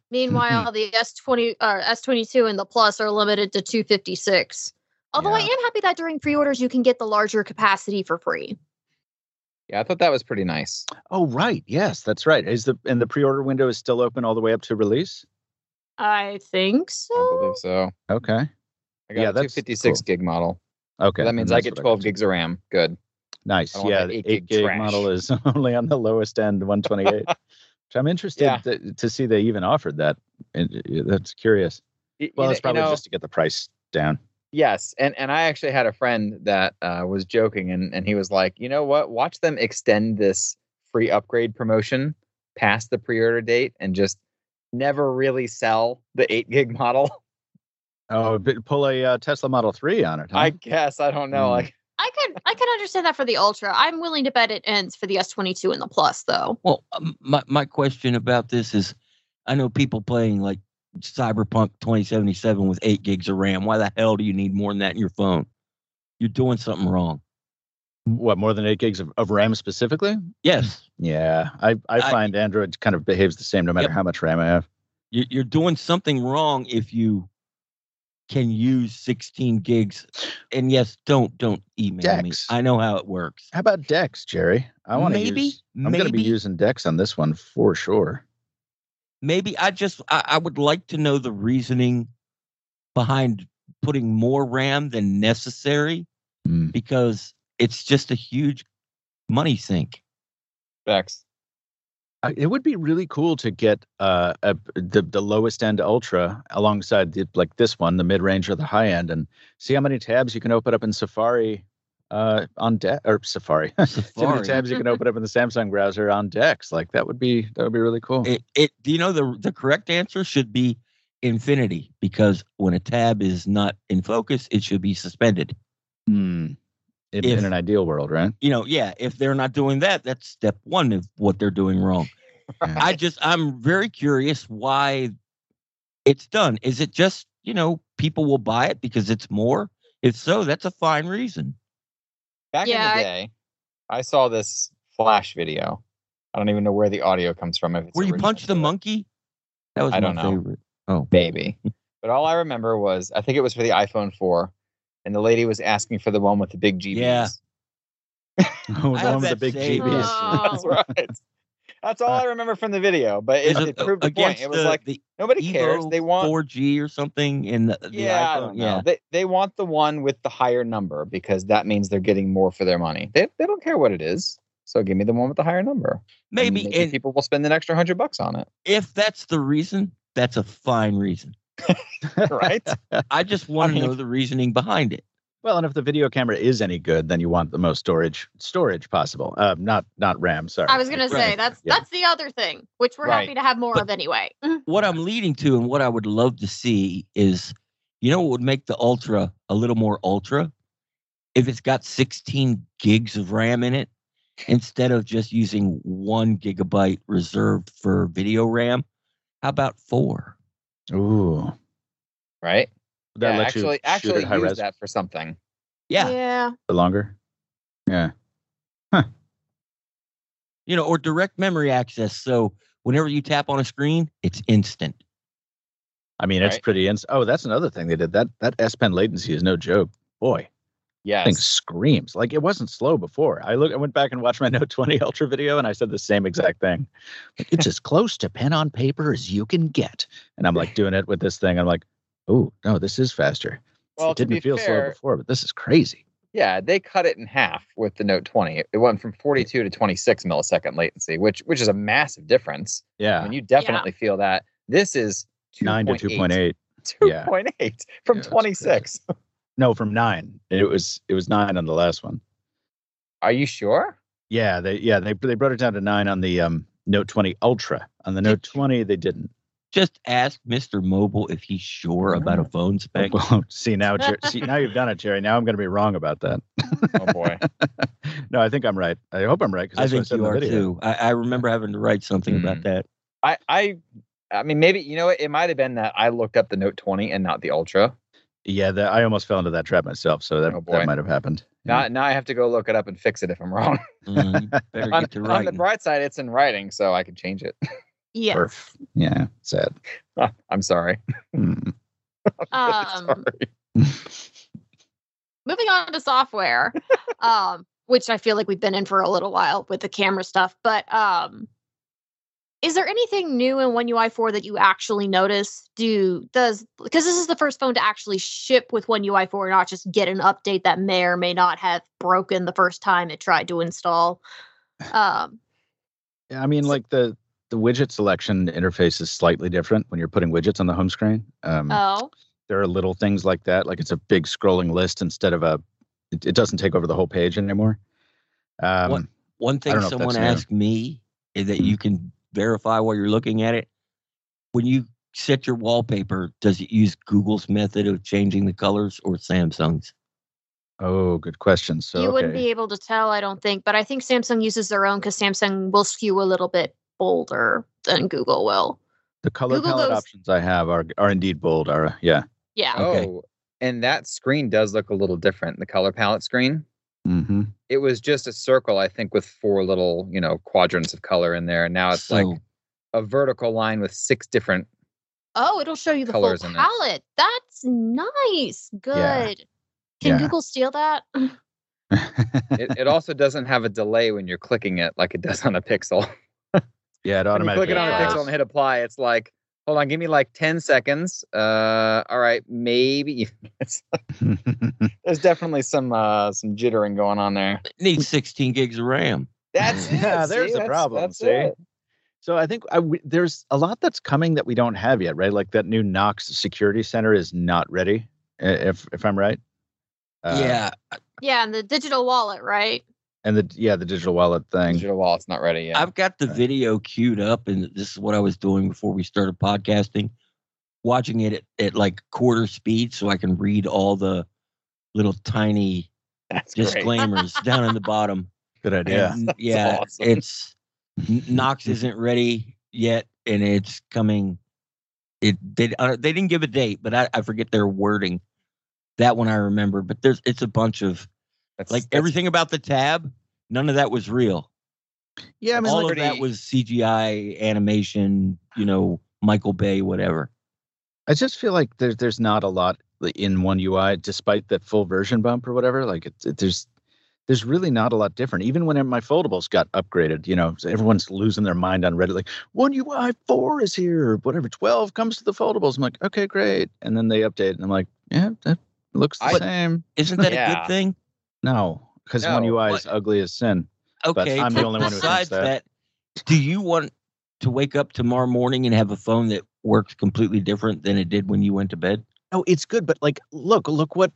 Meanwhile, the S20 or S22 and the Plus are limited to 256. Although I am happy that during pre-orders you can get the larger capacity for free. Yeah, I thought that was pretty nice. Oh right, yes, that's right. Is the and the pre-order window is still open all the way up to release? I think I so. believe so. Okay. I got Yeah, a that's 256 cool. gig model. Okay. So that means I get 12 can gigs of RAM. Good. Nice. I Yeah, the eight eight gig gig model is only on the lowest end, 128. which I'm interested Yeah. to, to see they even offered that. And, That's curious. Y- Well, it's kn- you probably know, just to get the price down. Yes, and and I actually had a friend that uh, was joking, and and he was like, you know what? Watch them extend this free upgrade promotion past the pre-order date, and just never really sell the eight gig model. Oh, but pull a uh, Tesla Model 3 on it. Huh? I guess I don't know. Hmm. Like, I could I could understand that for the Ultra. I'm willing to bet it ends for the S22 and the Plus though. Well, um, my my question about this is, I know people playing like Cyberpunk 2077 with eight gigs of RAM. Why the hell do you need more than that in your phone? You're doing something wrong. what more than eight gigs of, of RAM specifically? Yes, Yeah, I, I I- find Android kind of behaves the same no matter Yep. how much RAM I have. you're doing something wrong if you can use 16 gigs. And yes, don't don't email me. I know how it works. How about Dex, Jerry? I want to Maybe, use. I'm going to be using Dex on this one for sure. Maybe I just I, I would like to know the reasoning behind putting more RAM than necessary Hmm. because it's just a huge money sink. Bex. It would be really cool to get uh, a, the the lowest end Ultra alongside the, like this one, the mid range or the high end, and see how many tabs you can open up in Safari uh, on Dex or Safari. see how many tabs you can open up in the Samsung browser on Dex. Like that would be that would be really cool. It, you know the the correct answer should be infinity because when a tab is not in focus, it should be suspended. Hmm. In, If- in an ideal world, right? You know, yeah, if they're not doing that, that's step one of what they're doing wrong. Yeah. I just I'm very curious why it's done. Is it just, you know, people will buy it because it's more? If so, that's a fine reason. Back Yeah, in the day, I saw this flash video. I don't even know where the audio comes from. If it's Where you punch the monkey? That was I my don't know. favorite. Oh, baby. but all I remember was I think it was for the iPhone 4, and the lady was asking for the one with the big GBs. Yeah. Oh, I the have one with the big saved. GBs. Oh. That's right. That's all uh, I remember from the video, but it, Is it proved the point. It was the- like the nobody cares. They want 4G or something in the, the yeah, I don't know. Yeah. They they want the one with the higher number because that means they're getting more for their money. They they don't care what it is. So give me the one with the higher number. And Maybe, maybe and people will spend an extra hundred bucks on it, if that's the reason, that's a fine reason. right? I just want to mean- know the reasoning behind it. Well, and if the video camera is any good, then you want the most storage storage possible. Uh, not not RAM. Sorry. I was gonna say Right. that's Yeah. that's the other thing, which we're Right. happy to have more But- of anyway. What I'm leading to and what I would love to see is, you know, what would make the Ultra a little more Ultra? If it's got 16 gigs of RAM in it, instead of just using one gigabyte reserved for video RAM, how about four? Ooh. Right? That yeah, lets actually, shoot actually high use res that for something. Yeah. Yeah. for longer. Yeah. Huh. You know, or direct memory access. So whenever you tap on a screen, it's instant. I mean, it's Right. pretty. Ins- oh, that's another thing they did. That that S Pen latency is no joke. Boy, Yes. thing screams. Like it wasn't slow before. I look. I went back and watched my Note 20 Ultra video, and I said the same exact thing. Like, it's as close to pen on paper as you can get. And I'm like doing it with this thing. I'm like, oh no, this is faster. Well, it didn't be feel slow before, but this is crazy. Yeah, they cut it in half with the Note 20. It went from 42 to 26 millisecond latency, which which is a massive difference. I Yeah, mean, you definitely feel that. This is 9 to 2.8. 2.8 Yeah. from Yeah, 26. No, from 9. It was it was 9 on the last one. Are you sure? Yeah, they yeah, they they brought it down to 9 on the um Note 20 Ultra. On the Note 20 they didn't. Just ask Mr. Mobile if he's sure about a phone spec. Well, see now Jer- see now you've done it, Jerry. Now I'm going to be wrong about that. Oh boy. no, I think I'm right. I hope I'm right because I because think said you are video. too. I, I remember having to write something about Mm. that. I I I mean maybe you know what it might have been that I looked up the Note 20 and not the Ultra. Yeah, that, I almost fell into that trap myself, so that, Oh, that might have happened. Now now I have to go look it up and fix it if I'm wrong. You better on, get to on the bright side, it's in writing, so I can change it. Yes. Perf. Yeah, sad. I'm sorry. Hmm. Um, sorry. moving on to software, um, which I feel like we've been in for a little while with the camera stuff. But um, is there anything new in One UI 4 that you actually notice? Do does because this is the first phone to actually ship with One UI 4, not just get an update that may or may not have broken the first time it tried to install. Um, Yeah, I mean, like the the widget selection interface is slightly different when you're putting widgets on the home screen. Um, oh, there are little things like that, like it's a big scrolling list instead of a. It, it doesn't take over the whole page anymore. Um, What- One thing don't know if someone that's new. asked me is that Mhm. you can verify while you're looking at it. When you set your wallpaper, does it use Google's method of changing the colors or Samsung's? Oh, good question. So you wouldn't be able to tell, I don't think, but I think Samsung uses their own because Samsung will skew a little bit bolder than Google will. the color Google palette goes- options I have are are indeed bold. Are yeah. Yeah. Okay. Oh, and that screen does look a little different. The color palette screen. Mm-hmm. It was just a circle, I think, with four little, you know, quadrants of color in there. And now it's like a vertical line with six different. Oh, it'll show you the Colors full in it. palette. That's nice. Good. Yeah. Can Yeah. Google steal that? It, it also doesn't have a delay when you're clicking it like it does on a Pixel. yeah, it automatically. click it on a Pixel and hit apply, it's like, hold on, give me like ten seconds. Uh, all right, maybe. It's, there's definitely some uh some jittering going on there. It needs 16 gigs of RAM. That's Yeah, it, there's see? the problem, That's see? it. So I think I w- there's a lot that's coming that we don't have yet, right? Like that new Knox Security Center is not ready, if if I'm right. Uh, yeah, yeah, and the digital wallet, right? and the yeah the digital wallet thing. Digital wallet's not ready yet. I've got the Right. video queued up, and this is what I was doing before we started podcasting, watching it at, at like quarter speed so I can read all the little tiny That's disclaimers down in the bottom. Good idea. And, yeah, awesome. it's Knox isn't ready yet, and it's coming. It they uh, they didn't give a date, but I, I forget their wording. That one I remember, but there's it's a bunch of That's, like that's- everything about the tab. None of that was real. Yeah, I mean, All like, of that was CGI animation. You know, Michael Bay, whatever. I just feel like there's there's not a lot in one UI, despite that full version bump or whatever. Like it's it, there's there's really not a lot different. Even when my foldables got upgraded, you know, everyone's losing their mind on Reddit. Like one UI four is here, or whatever. Twelve comes to the foldables. I'm like, okay, great. And then they update, and I'm like, yeah, that looks the I- same. Isn't that a good thing? No, because one UI what- is ugly as sin. Okay. I'm the only one who thinks besides that. do you want to wake up tomorrow morning and have a phone that works completely different than it did when you went to bed? No, it's good, but like, look, look what,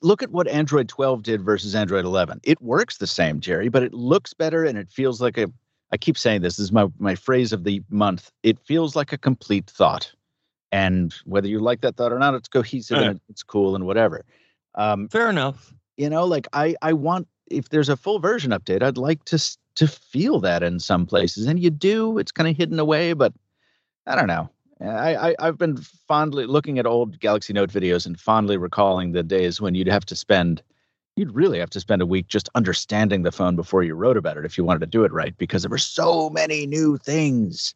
look at what Android 12 did versus Android 11. It works the same, Jerry, but it looks better and it feels like a. I keep saying this, this is my my phrase of the month. It feels like a complete thought, and whether you like that thought or not, it's cohesive Yeah. and it's cool and whatever. Um, Fair enough. you know, like I I want if there's a full version update, I'd like to to feel that in some places, and you do. It's kind of hidden away, but I don't know. I, I I've been fondly looking at old Galaxy Note videos and fondly recalling the days when you'd have to spend, you'd really have to spend a week just understanding the phone before you wrote about it if you wanted to do it right, because there were so many new things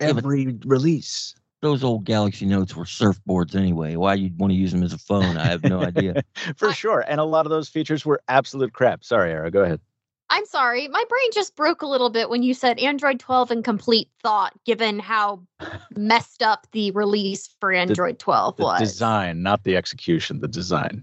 Yeah, every release. Those old Galaxy Notes were surfboards anyway. Why you'd want to use them as a phone, I have no idea. For sure, and a lot of those features were absolute crap. Sorry, Ara, go ahead. I'm sorry, my brain just broke a little bit when you said Android 12 and complete thought, given how messed up the release for Android 12 The was. design, not the execution. The design.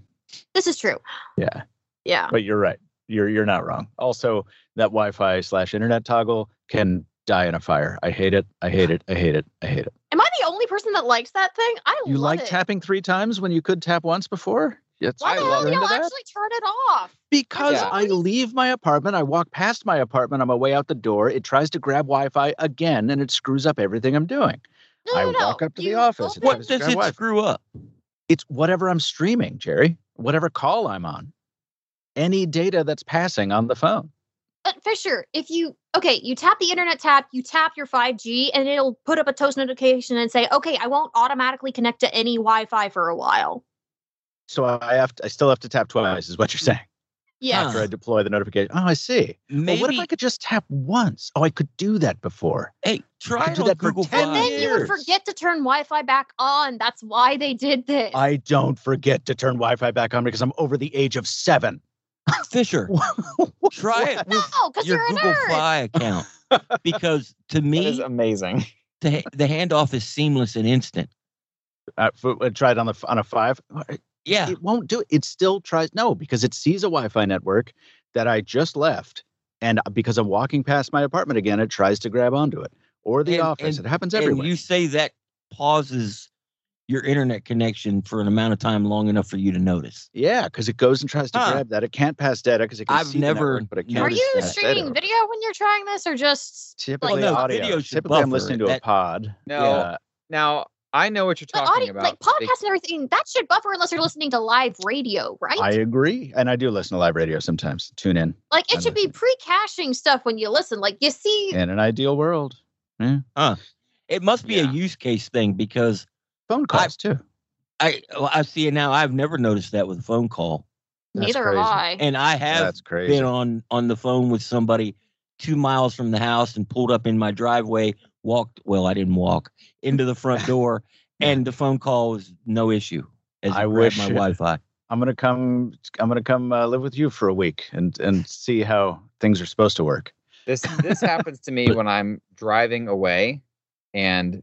This is true. Yeah. Yeah. But you're right. You're you're not wrong. Also, that Wi-Fi slash internet toggle can die in a fire. I hate it. I hate it. I hate it. I hate it. Am I the only person that likes that thing? I You like it. tapping three times when you could tap once before? That's Why I the love hell you're do y'all that? actually turn it off? Because Yeah. I leave my apartment, I walk past my apartment on my way out the door. It tries to grab Wi-Fi again, and it screws up everything I'm doing. No, I no, no. walk up to the You office. What does it Wi-Fi. screw up? It's whatever I'm streaming, Jerry. Whatever call I'm on. Any data that's passing on the phone. But Fisher, if you okay, you tap the internet tab, you tap your 5G, and it'll put up a toast notification and say, "Okay, I won't automatically connect to any Wi-Fi for a while." So I have to, I still have to tap twice, is what you're saying. Yeah. After I deploy the notification. Oh, I see. Well, Maybe. what if I could just tap once? Oh, I could do that before. hey, try could it do on that for Google 10 and then you would forget to turn Wi-Fi back on. That's why they did this. I don't forget to turn Wi-Fi back on because I'm over the age of seven. Fisher, try it with no, because your you're a Google nerd. Fi account. because to That is me, amazing. the, the handoff is seamless and instant. Uh, f- uh, try it on the on a five. Yeah. It won't do it. It still tries no because it sees a Wi-Fi network that I just left, and uh, because I'm walking past my apartment again, it tries to grab onto it or the And- office. and- it happens and everywhere. you say that pauses your internet connection for an amount of time long enough for you to notice. yeah, because it goes and tries to Huh. grab that. It can't pass data because it can I've see the never network, but it can't Are you pass streaming data. video when you're trying this, or just Typically no, audio. video should Typically, I'm listening it. to a pod. No, Yeah. Now I know what you're but talking audio, about. like be- podcasts and everything? That should buffer unless you're listening to live radio, right? I agree, and I do listen to live radio sometimes. Tune in. like it I should be pre-caching stuff when you listen. Like you see, In an ideal world, Huh. It must be Yeah. a use case thing because phone calls too. I well, I see it now. I've never noticed that with a phone call, That's neither crazy. have I. and I have That's crazy. been on on the phone with somebody two miles from the house and pulled up in my driveway. Walked well, I didn't walk into the front door, and the phone call was no issue. As I I wish wish my Wi-Fi. I'm gonna come. I'm gonna come uh, live with you for a week and and see how things are supposed to work. This this happens to me when I'm driving away, and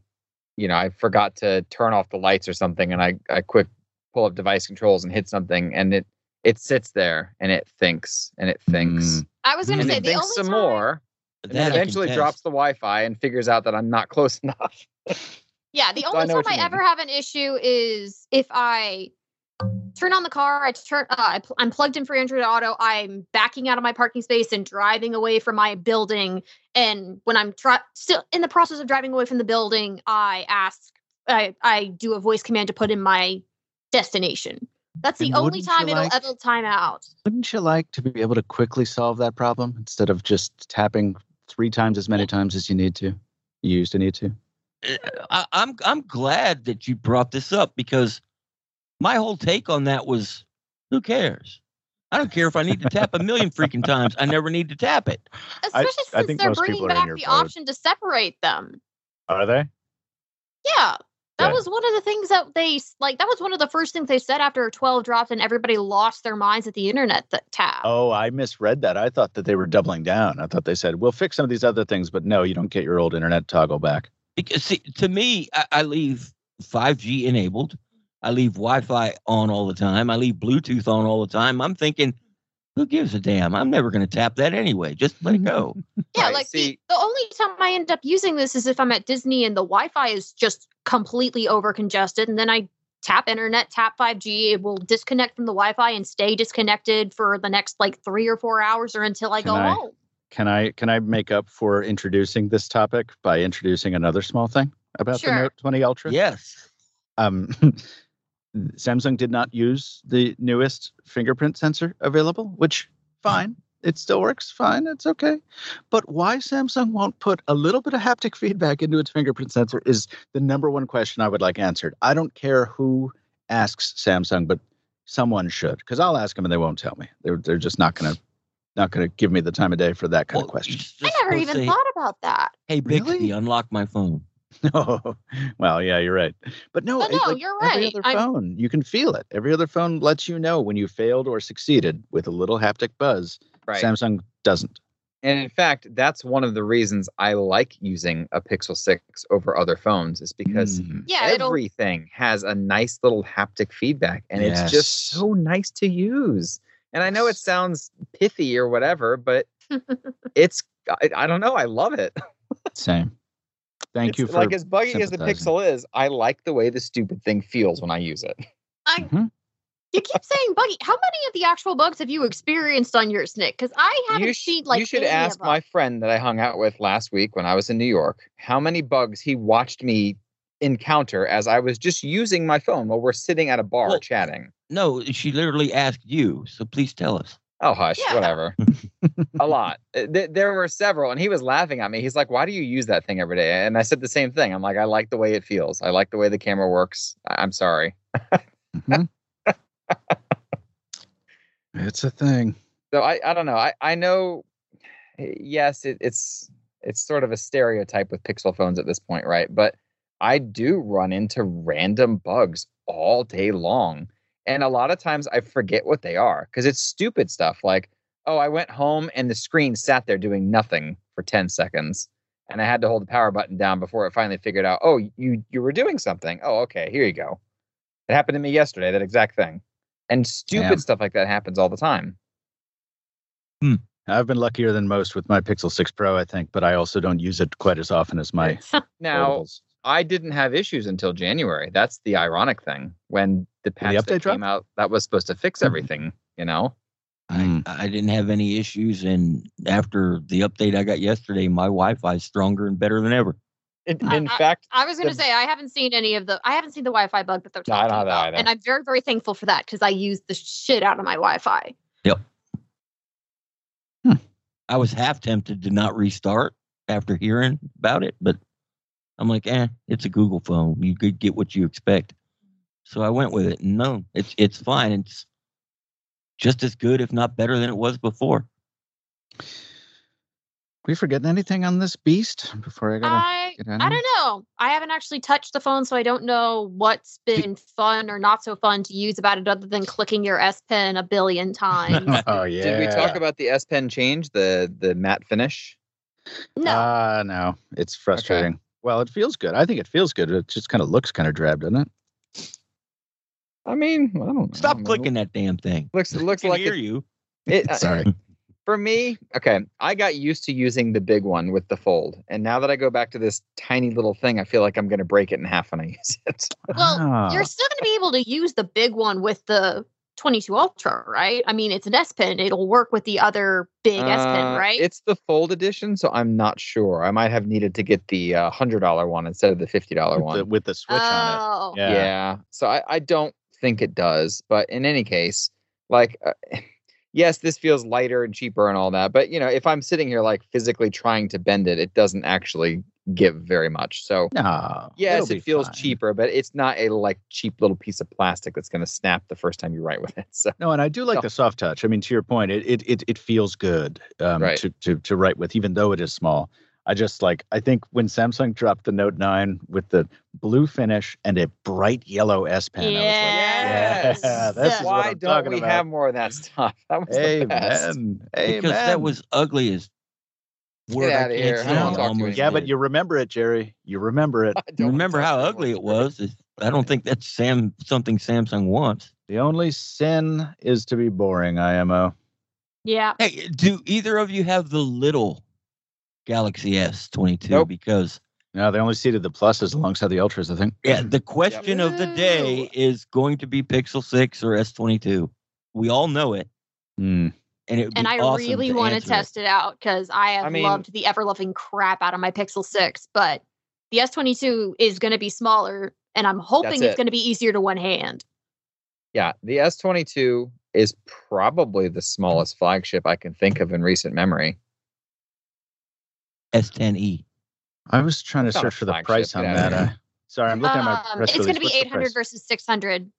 you know I forgot to turn off the lights or something, and I I quick pull up device controls and hit something, and it it sits there and it thinks and it thinks Mm. I was going to and say it the thinks only some time, more, and then eventually drops the Wi-Fi and figures out that I'm not close enough. Yeah, the So I only know time I you ever have an issue is if I turn on the car, I turn, uh, I pl- I'm plugged in for Android Auto. I'm backing out of my parking space and driving away from my building. And when I'm try- still in the process of driving away from the building, I ask, I, I do a voice command to put in my destination. That's the And only wouldn't you time it'll ever time out. Wouldn't you like to be able to quickly solve that problem instead of just tapping three times as many times as you need to? You used to need to. Uh, I, I'm I'm glad that you brought this up because my whole take on that was, who cares? I don't care if I need to tap a million freaking times. I never need to tap it. Especially I since think they're most people bringing are in back your the boat. option to separate them. Are they? Yeah. That Good. was one of the things that they like. That was one of the first things they said after 12 dropped and everybody lost their minds at the internet that tab. Oh, I misread that. I thought that they were doubling down. I thought they said we'll fix some of these other things, but no, you don't get your old internet toggle back. Because see, to me, I, I leave 5G enabled. I leave Wi-Fi on all the time. I leave Bluetooth on all the time. I'm thinking, who gives a damn? I'm never going to tap that anyway. Just let it go. yeah, right, like see- the, the only time I end up using this is if I'm at Disney and the Wi-Fi is just completely over congested, and then I tap internet, tap 5G. It will disconnect from the Wi-Fi and stay disconnected for the next like three or four hours or until I Can go I- home. Can I can I make up for introducing this topic by introducing another small thing about Sure. the Note 20 Ultra? yes. Um, Samsung did not use the newest fingerprint sensor available, which fine. It still works fine. It's okay. But why Samsung won't put a little bit of haptic feedback into its fingerprint sensor is the number one question I would like answered. I don't care who asks Samsung, but someone should, because I'll ask them and they won't tell me. They're they're just not gonna not gonna give me the time of day for that kind Well, of question. I never even say, thought about that. Hey, Bixby, Really? unlock my phone. No, well, yeah, you're right. But no, But it- no, like you're Every right. other I'm- phone, you can feel it. Every other phone lets you know when you failed or succeeded with a little haptic buzz. Right. Samsung doesn't. And in fact, that's one of the reasons I like using a Pixel 6 over other phones is because Mm. Yeah, it'll everything has a nice little haptic feedback and it's just so nice to use. And I know it sounds pithy or whatever, but it's I, I don't know. I love it. Same. Thank It's you for like as buggy as the. Pixel is. I like the way the stupid thing feels when I use it. I, Mhm. You keep saying buggy. How many of the actual bugs have you experienced on yours, Nick? Because I haven't You, sh- seen like you should any of ask them. my friend that I hung out with last week when I was in New York how many bugs he watched me encounter as I was just using my phone while we're sitting at a bar Well- chatting. No, she literally asked you. So please tell us. Oh, hush, Yeah. whatever. a lot. Uh, th- there were several, and he was laughing at me. He's like, "Why do you use that thing every day?" And I said the same thing. I'm like, "I like the way it feels. I like the way the camera works. I- I'm sorry." Mhm. It's a thing. So I, I don't know. I, I know. Yes, it, it's it's sort of a stereotype with Pixel phones at this point, right? But I do run into random bugs all day long, and a lot of times I forget what they are because it's stupid stuff like, oh, I went home and the screen sat there doing nothing for ten seconds, and I had to hold the power button down before it finally figured out, oh, you you were doing something. Oh, okay, here you go. It happened to me yesterday. That exact thing, and stupid Damn. stuff like that happens all the time. I've been luckier than most with my Pixel 6 Pro, I think, but I also don't use it quite as often as my Now, foldables. I didn't have issues until January. That's the ironic thing. When the patch update that drop? came out, that was supposed to fix Mhm. everything. You know, Mm. I, I didn't have any issues. And after the update I got yesterday, my Wi Fi is stronger and better than ever. In, I- in fact, I was going to say I haven't seen any of the. I haven't seen the Wi-Fi bug that they're No, I talking don't have that about, either. and I'm very, very thankful for that because I use the shit out of my Wi-Fi. Yep. I was half tempted to not restart after hearing about it, but I'm like, eh, it's a Google phone. You could get what you expect. So I went with it. No, it's it's fine. It's just as good, if not better than it was before. We forgetting anything on this beast before I gotta I get out I don't know. I haven't actually touched the phone, so I don't know what's been fun or not so fun to use about it, other than clicking your S Pen a billion times. Oh yeah. did we talk about the S Pen change, the the matte finish? no, Ah, no. It's frustrating. Well, it feels good. I think it feels good. It just kind of looks kind of drab, doesn't it? I mean, I don't. Stop I mean, clicking that damn thing. Looks it I looks can like hear it, you. it, uh, Sorry. For me, okay, I got used to using the big one with the fold. And now that I go back to this tiny little thing, I feel like I'm going to break it in half when I use it. well, Ah. you're still going to be able to use the big one with the 22 Ultra, right? I mean, it's an S Pen; it'll work with the other big S Pen, Uh, right? It's the fold edition, so I'm not sure. I might have needed to get the uh, $100 one instead of the $50 with one. the, with the switch on oh, it. yeah. Yeah. So I, I don't think it does. But in any case, like, uh, yes, this feels lighter and cheaper and all that. But, you know, if I'm sitting here like physically trying to bend it, it doesn't actually give very much. So, No. yes, it feels fine. cheaper, but it's not a like cheap little piece of plastic that's going to snap the first time you write with it. So, No, and I do like No. the soft touch. I mean, to your point, it it it, it feels good um, Right. to, to to write with, even though it is small. I just like I think when Samsung dropped the Note 9 with the blue finish and a bright yellow S Pen, Yes. I was like, yeah, this is what why I'm don't talking we about. have more of that stuff? That was the best. Amen. Because that was ugly as Get word I outta can't here. I don't talk to almost yeah, but you remember it, Jerry. You remember it. I don't remember how ugly it was. It's- I don't think that's Sam something Samsung wants. The only sin is to be boring, IMO. yeah. Hey, do either of you have the little Galaxy S22? Nope. Because No, they only seeded the pluses alongside the ultras, I think. yeah, the question of the day is going to be Pixel 6 or S22. We all know it, Hmm. and it And I awesome really to want to answer it. test it out because I have I mean- loved the ever loving crap out of my Pixel 6, but the S22 is going to be smaller, and I'm hoping That's it's it. going to be easier to one hand. Yeah, the S22 is probably the smallest flagship I can think of in recent memory. S10e. I was trying to It's search for the price on outta that. Uh, sorry, I'm looking at my Um, press it's going to be What's 800 versus 600.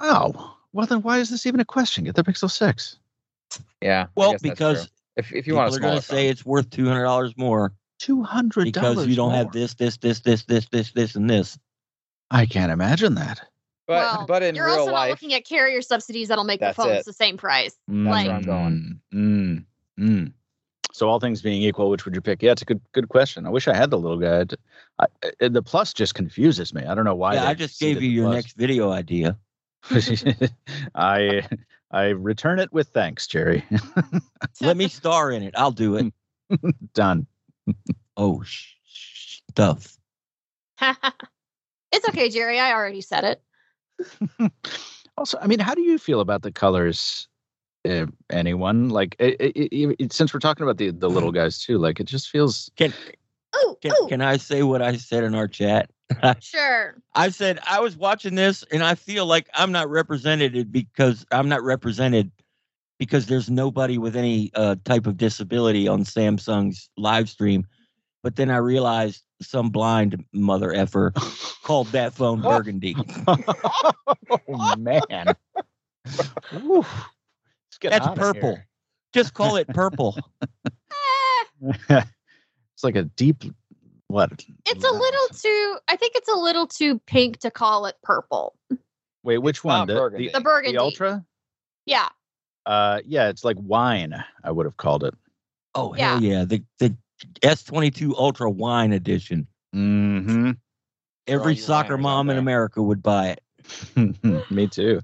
Oh, well then why is this even a question? Get the Pixel 6. Yeah. Well, because if if you people want a are going to say it's worth two hundred dollars more $200 because you don't have this, this, this, this, this, this, this, and this. I can't imagine that. but well, but in you're real also not looking at carrier subsidies that'll make the phones it. the same price. That's where I'm going. Mm, mm, mm. So all things being equal, which would you pick? Yeah, it's a good good question. I wish I had the little guy. I, I- the plus just confuses me. I don't know why. yeah, I just gave you your plus. next video idea. I I return it with thanks, Jerry. Let me star in it. I'll do it. Done. Oh, sh- sh- stuff. it's okay, Jerry. I already said it. also, I mean, how do you feel about the colors? Uh, anyone like it, it, it, since we're talking about the the little mm. guys too, like it just feels. Can Ooh, can, ooh. can I say what I said in our chat? Sure. I said I was watching this and I feel like I'm not represented because I'm not represented because there's nobody with any uh, type of disability on Samsung's live stream. But then I realized some blind mother effer called that phone burgundy. oh man, Oof. It's getting That's purple. Just call it purple. It's like a deep what? it's a little too. I think it's a little too pink to call it purple. Wait, which It's one? The, burgundy. the, The burgundy. the ultra? Yeah. Uh, yeah, it's like wine. I would have called it. Oh hell yeah! The the S22 Ultra Wine Edition. Mm-hmm. Every soccer mom in. America would buy it. Me too.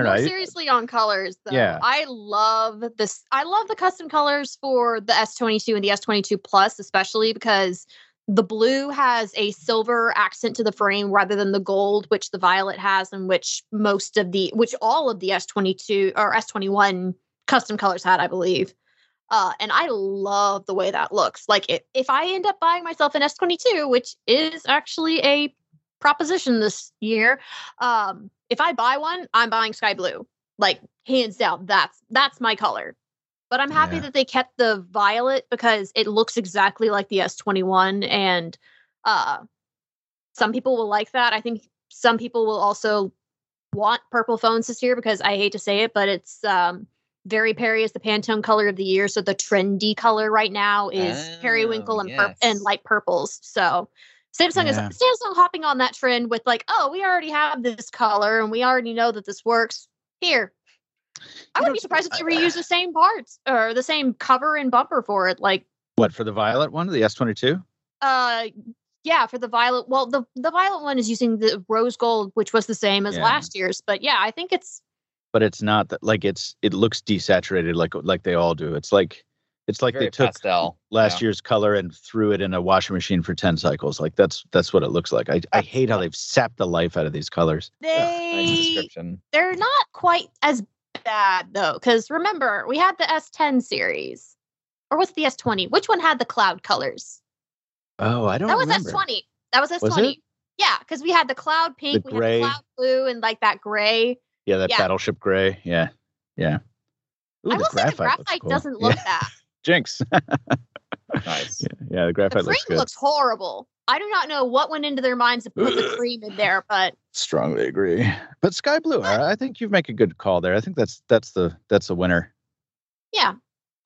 I don't know. Seriously on colors though. Yeah. I love this. I love the custom colors for the S22 and the S22 Plus, especially because the blue has a silver accent to the frame rather than the gold, which the violet has, and which most of the, which all of the S22 or S21 custom colors had, I believe. Uh, and I love the way that looks. Like if, if I end up buying myself an S22, which is actually a proposition this year, um, if I buy one, I'm buying sky blue. Like hands down, that's that's my color. But I'm happy Yeah. that they kept the violet because it looks exactly like the S21 and uh some people will like that. I think some people will also want purple phones this year because I hate to say it, but it's um Very Peri is the Pantone color of the year. So the trendy color right now is periwinkle Oh, and purp and light purples. So Samsung Yeah. is Samsung hopping on that trend with like, oh, we already have this color and we already know that this works. Here. I wouldn't be surprised if they reuse the same parts or the same cover and bumper for it. Like, What for the violet one, the S22? uh yeah, for the violet. Well, the the violet one is using the rose gold, which was the same as Yeah. last year's. But yeah, I think it's But it's not that like it's it looks desaturated like like they all do. It's like it's like Very they took pastel. last yeah. year's color and threw it in a washing machine for 10 cycles. Like that's that's what it looks like. I, I hate how they've sapped the life out of these colors. Ugh, nice they description. they're not quite as bad though because remember we had the s10 series or what's the s20 which one had the cloud colors Oh, I don't know. that was remember. s20 that was s20 Was it? yeah because we had the cloud pink we gray. had the cloud blue and like that gray Yeah, that Yeah. battleship gray. Yeah. Yeah. Ooh, i will say the graphite cool. doesn't look Yeah. that Jinx. Nice. yeah, yeah, the the graphite cream looks good. looks horrible i do not know what went into their minds to put the cream in there but Strongly agree. But sky blue, I I think you make a good call there. I think that's that's the that's the winner. yeah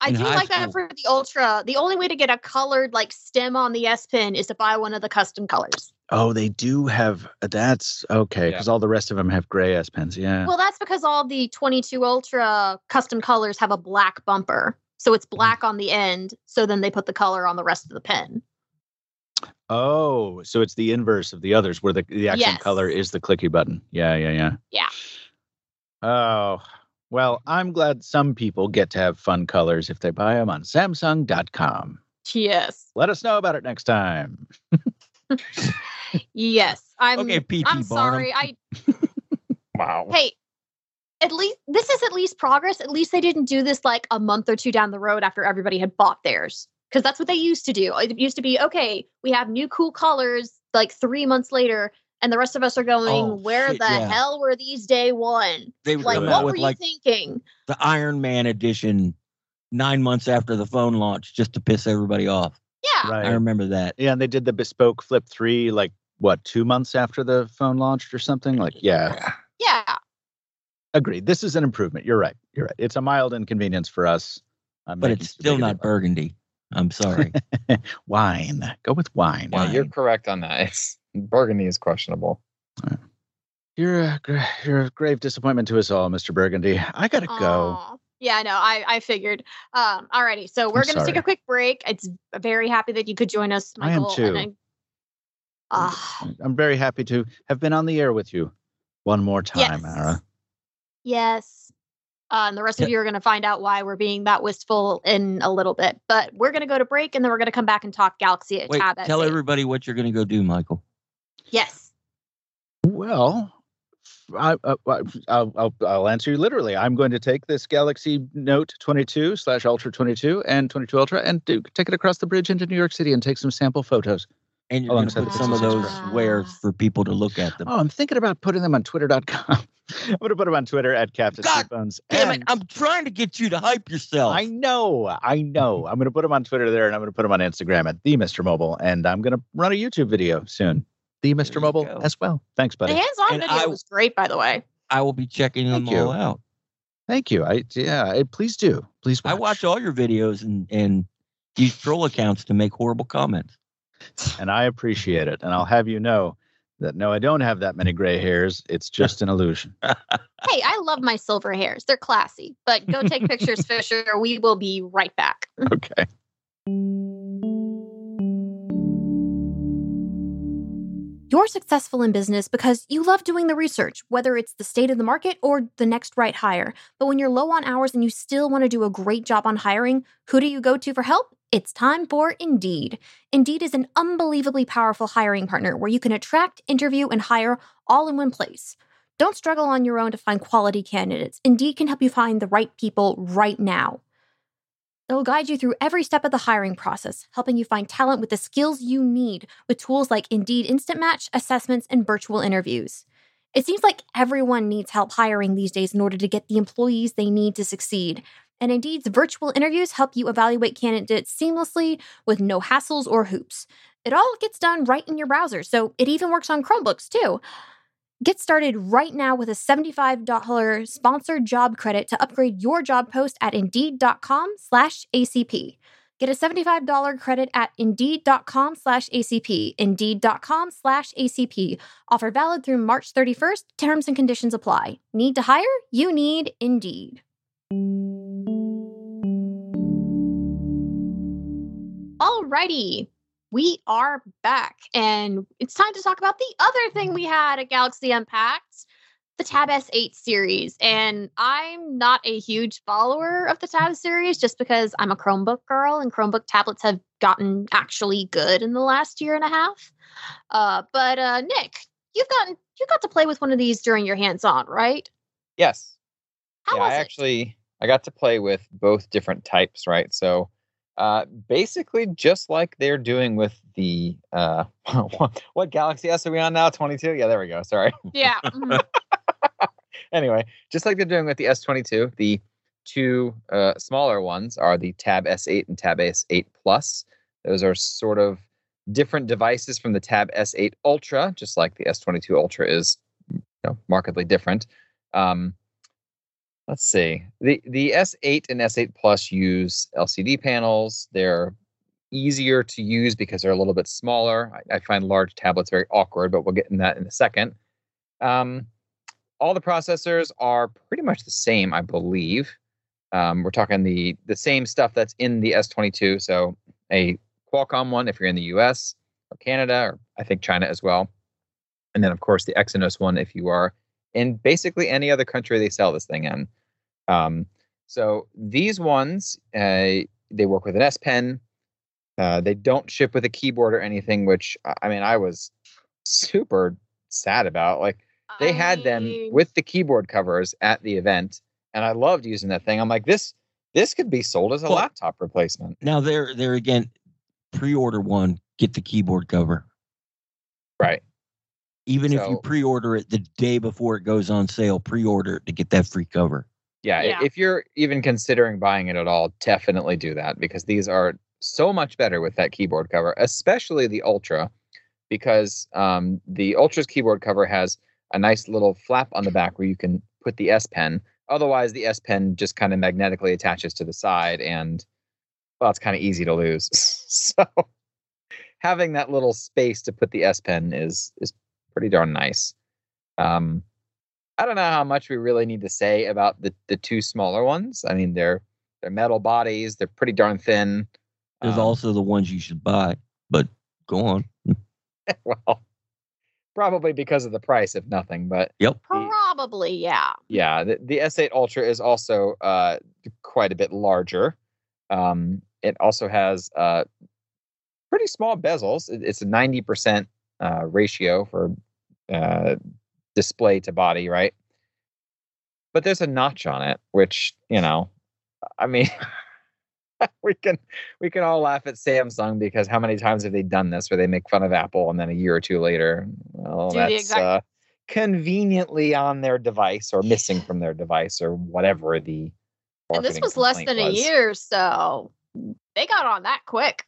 I In do high like that for the ultra. The only way to get a colored like stem on the S Pen is to buy one of the custom colors. Oh, they do have uh, that's okay Yeah. because all the rest of them have gray S pens. Yeah. Well, that's because all the 22 Ultra custom colors have a black bumper. So it's mm-hmm. black on the end. So then they put the color on the rest of the pen. Oh, so it's the inverse of the others where the, the accent Yes. color is the clicky button. Yeah, yeah, yeah. Yeah. Oh, well, I'm glad some people get to have fun colors if they buy them on Samsung.com. Yes. Let us know about it next time. Yes. I'm Okay, PP I'm Barnum. sorry. I Wow. hey, at least this is at least progress. At least they didn't do this like a month or two down the road after everybody had bought theirs. Because that's what they used to do. It used to be okay, we have new cool colors like three months later, and the rest of us are going, Oh, Where shit, the yeah. hell were these day one? They would Like, come out what were with you like thinking? the Iron Man edition nine months after the phone launch just to piss everybody off. Yeah. Right. I remember that. Yeah, and they did the bespoke Flip 3 like what, 2 months after the phone launched or something? Like, yeah. Yeah. Agreed. This is an improvement. You're right. You're right. It's a mild inconvenience for us. I'm But it's still big of not burgundy. I'm sorry. wine. Go with wine. Yeah, you're correct on that. It's burgundy is questionable. You're a, you're a grave disappointment to us all, Mr. Burgundy. I gotta go. Yeah, I know. I, I figured. Um, alrighty. So we're I'm gonna take a quick break. It's very happy that you could join us, Michael. I am Michael. too. And I, Ah, I'm very happy to have been on the air with you one more time, Yes. Ara. Yes. Uh, and the rest Yeah. of you are going to find out why we're being that wistful in a little bit. But we're going to go to break and then we're going to come back and talk Galaxy at Wait, Tab tell S8. everybody what you're going to go do, Michael. Yes. Well, I, I, I'll, I'll, I'll answer you literally. I'm going to take this Galaxy Note 22 slash Ultra 22 and 22 Ultra and do, take it across the bridge into New York City and take some sample photos. And you're oh, going to put some of those Pixel wares Six for people to look at them. Oh, I'm thinking about putting them on Twitter.com. I'm going to put them on Twitter at Captain God Bones. Damn it! I'm trying to get you to hype yourself. I know, I know. I'm going to put them on Twitter there, and I'm going to put them on Instagram at the Mr. Mobile, and I'm going to run a YouTube video soon. The Mr. you Mobile as well. Thanks, buddy. The hands-on And video I- was great, by the way. I will be checking them you. all out. Thank you. I yeah. I, please do. Please watch. I watch all your videos and and use troll accounts to make horrible comments. And I appreciate it. And I'll have you know that no, I don't have that many gray hairs. It's just an illusion. Hey, I love my silver hairs. They're classy. But go take pictures, Fisher. We will be right back. Okay. You're successful in business because you love doing the research, whether it's the state of the market or the next right hire. But when you're low on hours and you still want to do a great job on hiring, who do you go to for help? It's time for Indeed. Indeed is an unbelievably powerful hiring partner where you can attract, interview, and hire all in one place. Don't struggle on your own to find quality candidates. Indeed can help you find the right people right now. They'll guide you through every step of the hiring process, helping you find talent with the skills you need with tools like Indeed Instant Match, assessments, and virtual interviews. It seems like everyone needs help hiring these days in order to get the employees they need to succeed. And Indeed's virtual interviews help you evaluate candidates seamlessly with no hassles or hoops. It all gets done right in your browser, so it even works on Chromebooks too. Get started right now with a $75 sponsored job credit to upgrade your job post at Indeed.com slash ACP. Get a $75 credit at Indeed.com slash ACP. Indeed.com slash ACP. Offer valid through March 31st. Terms and conditions apply. Need to hire? You need Indeed. Alrighty. We are back, and it's time to talk about the other thing we had at Galaxy Unpacked the Tab S8 series. And I'm not a huge follower of the Tab series just because I'm a Chromebook girl, and Chromebook tablets have gotten actually good in the last year and a half. Uh, but uh, Nick, you've gotten you got to play with one of these during your hands-on, right? Yes. How yeah, was I it? actually I got to play with both different types, right? So uh basically just like they're doing with the uh what, what Galaxy S are we on now? 22? Yeah, there we go. Sorry. yeah. mhm. anyway, just like they're doing with the S22, the two uh, smaller ones are the Tab S8 and Tab S8 Plus. Those are sort of different devices from the Tab S8 Ultra, just like the S22 Ultra is you know, markedly different. Um, let's see. The the S8 and S8 Plus use LCD panels. They're easier to use because they're a little bit smaller. I, I find large tablets very awkward, but we'll get in that in a second. Um, all the processors are pretty much the same, I believe. Um, we're talking the the same stuff that's in the S22. So a Qualcomm one if you're in the US or Canada or I think China as well. And then of course the Exynos one if you are in basically any other country they sell this thing in. Um, so these ones uh, they work with an S Pen. Uh, they don't ship with a keyboard or anything, which I- I mean I was super sad about. Like they had them with the keyboard covers at the event, and I loved using that thing. I'm like, this this could be sold as a Well- laptop replacement. Now there there again, pre-order one, get the keyboard cover. Right. Even if you pre-order it the day before it goes on sale, pre-order it to get that free cover. Yeah, Yeah. If you're even considering buying it at all, definitely do that because these are so much better with that keyboard cover, especially the Ultra, because um, the Ultra's keyboard cover has a nice little flap on the back where you can put the S Pen. Otherwise, the S Pen just kind of magnetically attaches to the side, and well, it's kind of easy to lose. so having that little space to put the S Pen is is pretty darn nice. Um, I don't know how much we really need to say about the the two smaller ones. I mean, they're they're metal bodies. They're pretty darn thin. There's Um, also the ones you should buy, but go on. well, probably because of the price, if nothing. But yep, Probably, yeah. yeah, the, the S8 Ultra is also uh, quite a bit larger. Um, it also has uh, pretty small bezels. It- it's a 90% uh, ratio for uh, display to body, right? But there's a notch on it, which, you know, I mean, we can we can all laugh at Samsung because how many times have they done this where they make fun of Apple and then a year or two later, well, Do that's exact- uh, conveniently on their device or missing from their device or whatever the. And this was less than a year, so they got on that quick.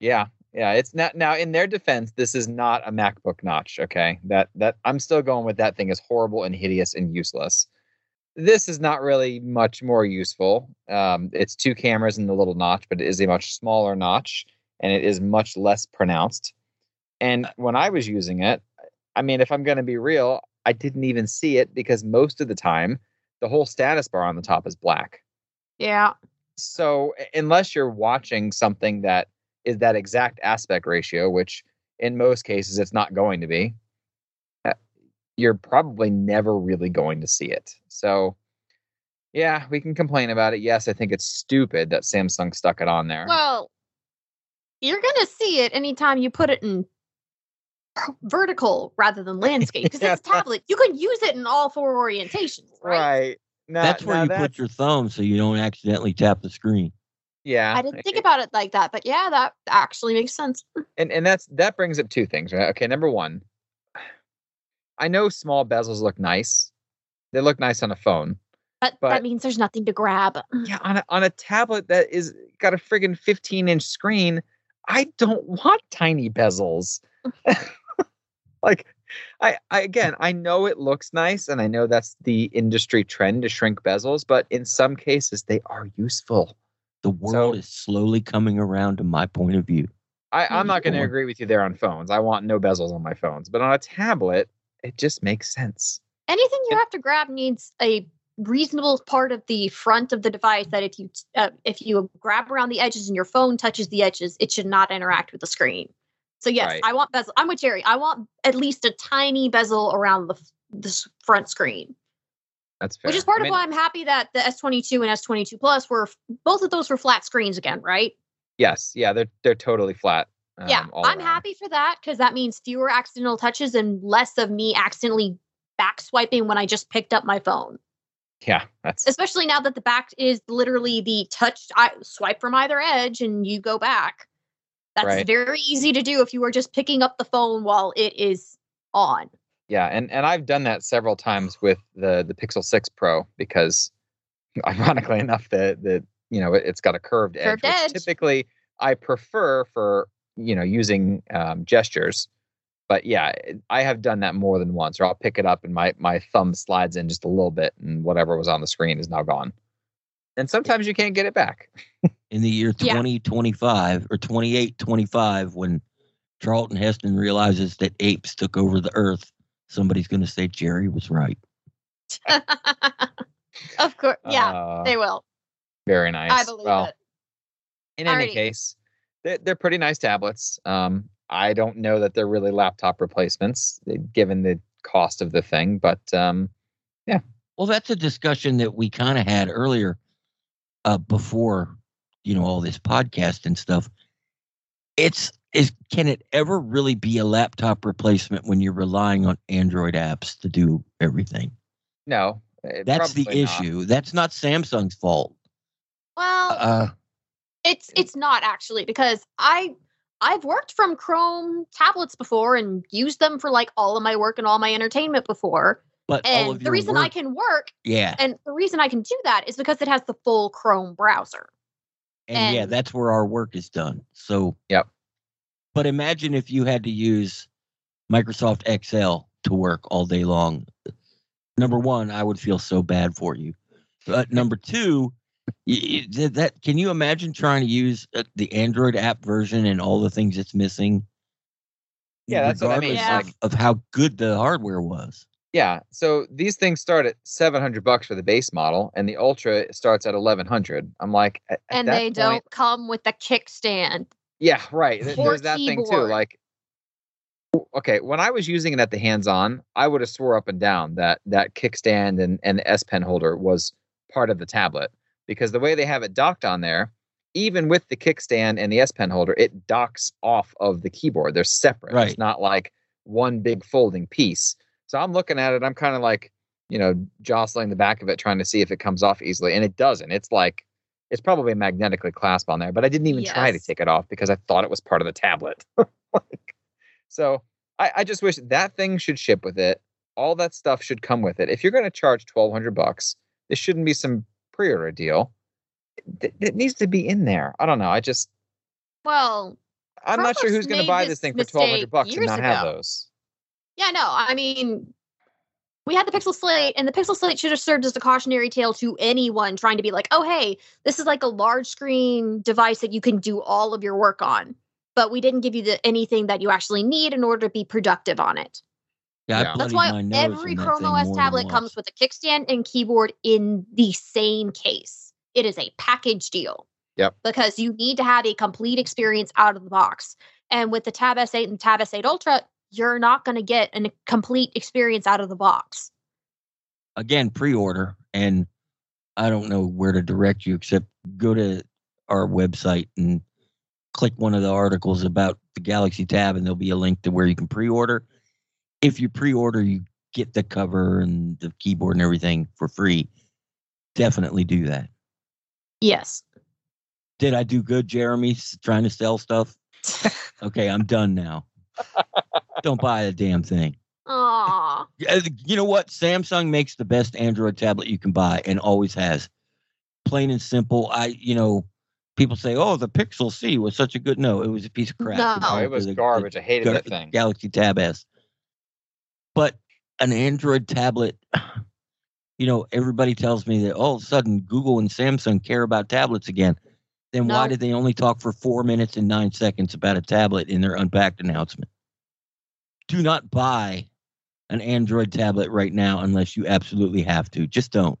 Yeah, yeah. It's not now. In their defense, this is not a MacBook notch. Okay, that that I'm still going with that thing is horrible and hideous and useless. This is not really much more useful. Um, it's two cameras in the little notch, but it is a much smaller notch and it is much less pronounced. And when I was using it, I mean, if I'm going to be real, I didn't even see it because most of the time, the whole status bar on the top is black Yeah. so unless you're watching something that is that exact aspect ratio which in most cases it's not going to be uh, you're probably never really going to see it so yeah we can complain about it yes i think it's stupid that samsung stuck it on there Well, you're going to see it anytime you put it in vertical rather than landscape because it's a tablet. You can use it in all four orientations, right? right Now- that's where you that's- put your thumb so you don't accidentally tap the screen. Yeah I didn't think about it like that, but yeah, that actually makes sense. and and that's that brings up two things right okay number one i know small bezels look nice they look nice on a phone But, But- that means there's nothing to grab. yeah on a, on a tablet that is got a friggin' 15 inch screen i don't want tiny bezels like I, I again i know it looks nice and i know that's the industry trend to shrink bezels but in some cases they are useful The world So- is slowly coming around to my point of view. I, i'm not going to agree with you there on phones i want no bezels on my phones but on a tablet it just makes sense Anything you And- have to grab needs a reasonable part of the front of the device that if you uh, if you grab around the edges and your phone touches the edges, it should not interact with the screen. So yes, Right. I want bezel. I'm with Jerry. I want at least a tiny bezel around the f- the front screen, that's fair which is part I of mean, why I'm happy that the S22 and S22 Plus were both of those were flat screens again, right? yes yeah they're they're totally flat yeah, um, all I'm around. happy for that because that means fewer accidental touches and less of me accidentally back swiping when I just picked up my phone. yeah that's especially now that the back is literally the touch I swipe from either edge and you go back. That's Right. very easy to do if you are just picking up the phone while it is on. Yeah, and and I've done that several times with the the Pixel 6 Pro because ironically enough that the you know it, it's got a curved edge Curved which edge. typically I prefer for you know using um, gestures. But yeah, I have done that more than once or I'll pick it up and my my thumb slides in just a little bit and whatever was on the screen is now gone. And sometimes you can't get it back. In the year Yeah. 2025 or 2825, when Charlton Heston realizes that apes took over the earth, somebody's going to say Jerry was right. of course. Yeah, Uh, they will. very nice. I believe well, it. in any case, they're, they're pretty nice tablets. Um, I don't know that they're really laptop replacements, eh, given the cost of the thing. But um, yeah. Well, that's a discussion that we kind of had earlier uh, before, you know, all this podcast and stuff. It's is can it ever really be a laptop replacement when you're relying on Android apps to do everything? no, eh, That's the probably not. issue. That's not Samsung's fault. Well, Uh, it's it's not actually because I I've worked from Chrome tablets before and used them for like all of my work and all my entertainment before. but all And of the your reason I can work yeah, and the reason I can do that is because it has the full Chrome browser. and, yeah, that's where our work is done. So, Yep. But imagine if you had to use Microsoft Excel to work all day long. Number one, I would feel so bad for you. But number two, y- y- that can you imagine trying to use uh, the Android app version and all the things it's missing? Yeah, that's what I mean, regardless like- of, of how good the hardware was. Yeah, so these things start at seven hundred bucks for the base model, and the Ultra starts at eleven hundred. I'm like, at, at and that they point- don't come with the kickstand. Yeah, right. Or There's that thing too. Like, okay, when I was using it at the hands-on, I would have swore up and down that that kickstand and and the S Pen holder was part of the tablet because the way they have it docked on there, even with the kickstand and the S Pen holder, it docks off of the keyboard. They're separate. Right. It's not like one big folding piece. So I'm looking at it. I'm kind of like, you know, jostling the back of it, trying to see if it comes off easily, and it doesn't. It's like it's probably magnetically clasped on there, but I didn't even try to take it off because I thought it was part of the tablet. Like, so I, I just wish that thing should ship with it. All that stuff should come with it. If you're going to charge twelve hundred bucks, this shouldn't be some pre-order deal. It, it needs to be in there. I don't know. I just Well, I'm not sure who's going to buy this thing for twelve hundred bucks and not have those. yeah, no, I mean, we had the Pixel Slate, and the Pixel Slate should have served as a cautionary tale to anyone trying to be like, oh, hey, this is like a large screen device that you can do all of your work on. But we didn't give you the, anything that you actually need in order to be productive on it. Yeah, Yeah. That's why every that Chrome OS tablet comes with a kickstand and keyboard in the same case. It is a package deal. Yep. Because you need to have a complete experience out of the box. And with the Tab S8 and Tab S8 Ultra, you're not going to get a complete experience out of the box. again pre-order and i don't know where to direct you except go to our website and click one of the articles about the galaxy tab and there'll be a link to where you can pre-order. If you pre-order you get the cover and the keyboard and everything for free. Definitely do that. Yes. did i do good jeremy trying to sell stuff? Okay i'm done now don't buy a damn thing Aw. Uh, you know what? Samsung makes the best Android tablet you can buy and always has. Plain and simple. I, you know, people say, "Oh, the Pixel C was such a good." No, it was a piece of crap. No. Oh, it was the- the garbage. I hated Ga- that thing. Galaxy Tab S. But an Android tablet, you know, everybody tells me that all of a sudden Google and Samsung care about tablets again. Then why did they only talk for four minutes and nine seconds about a tablet in their unpacked announcement? Do not buy an Android tablet right now unless you absolutely have to. Just don't.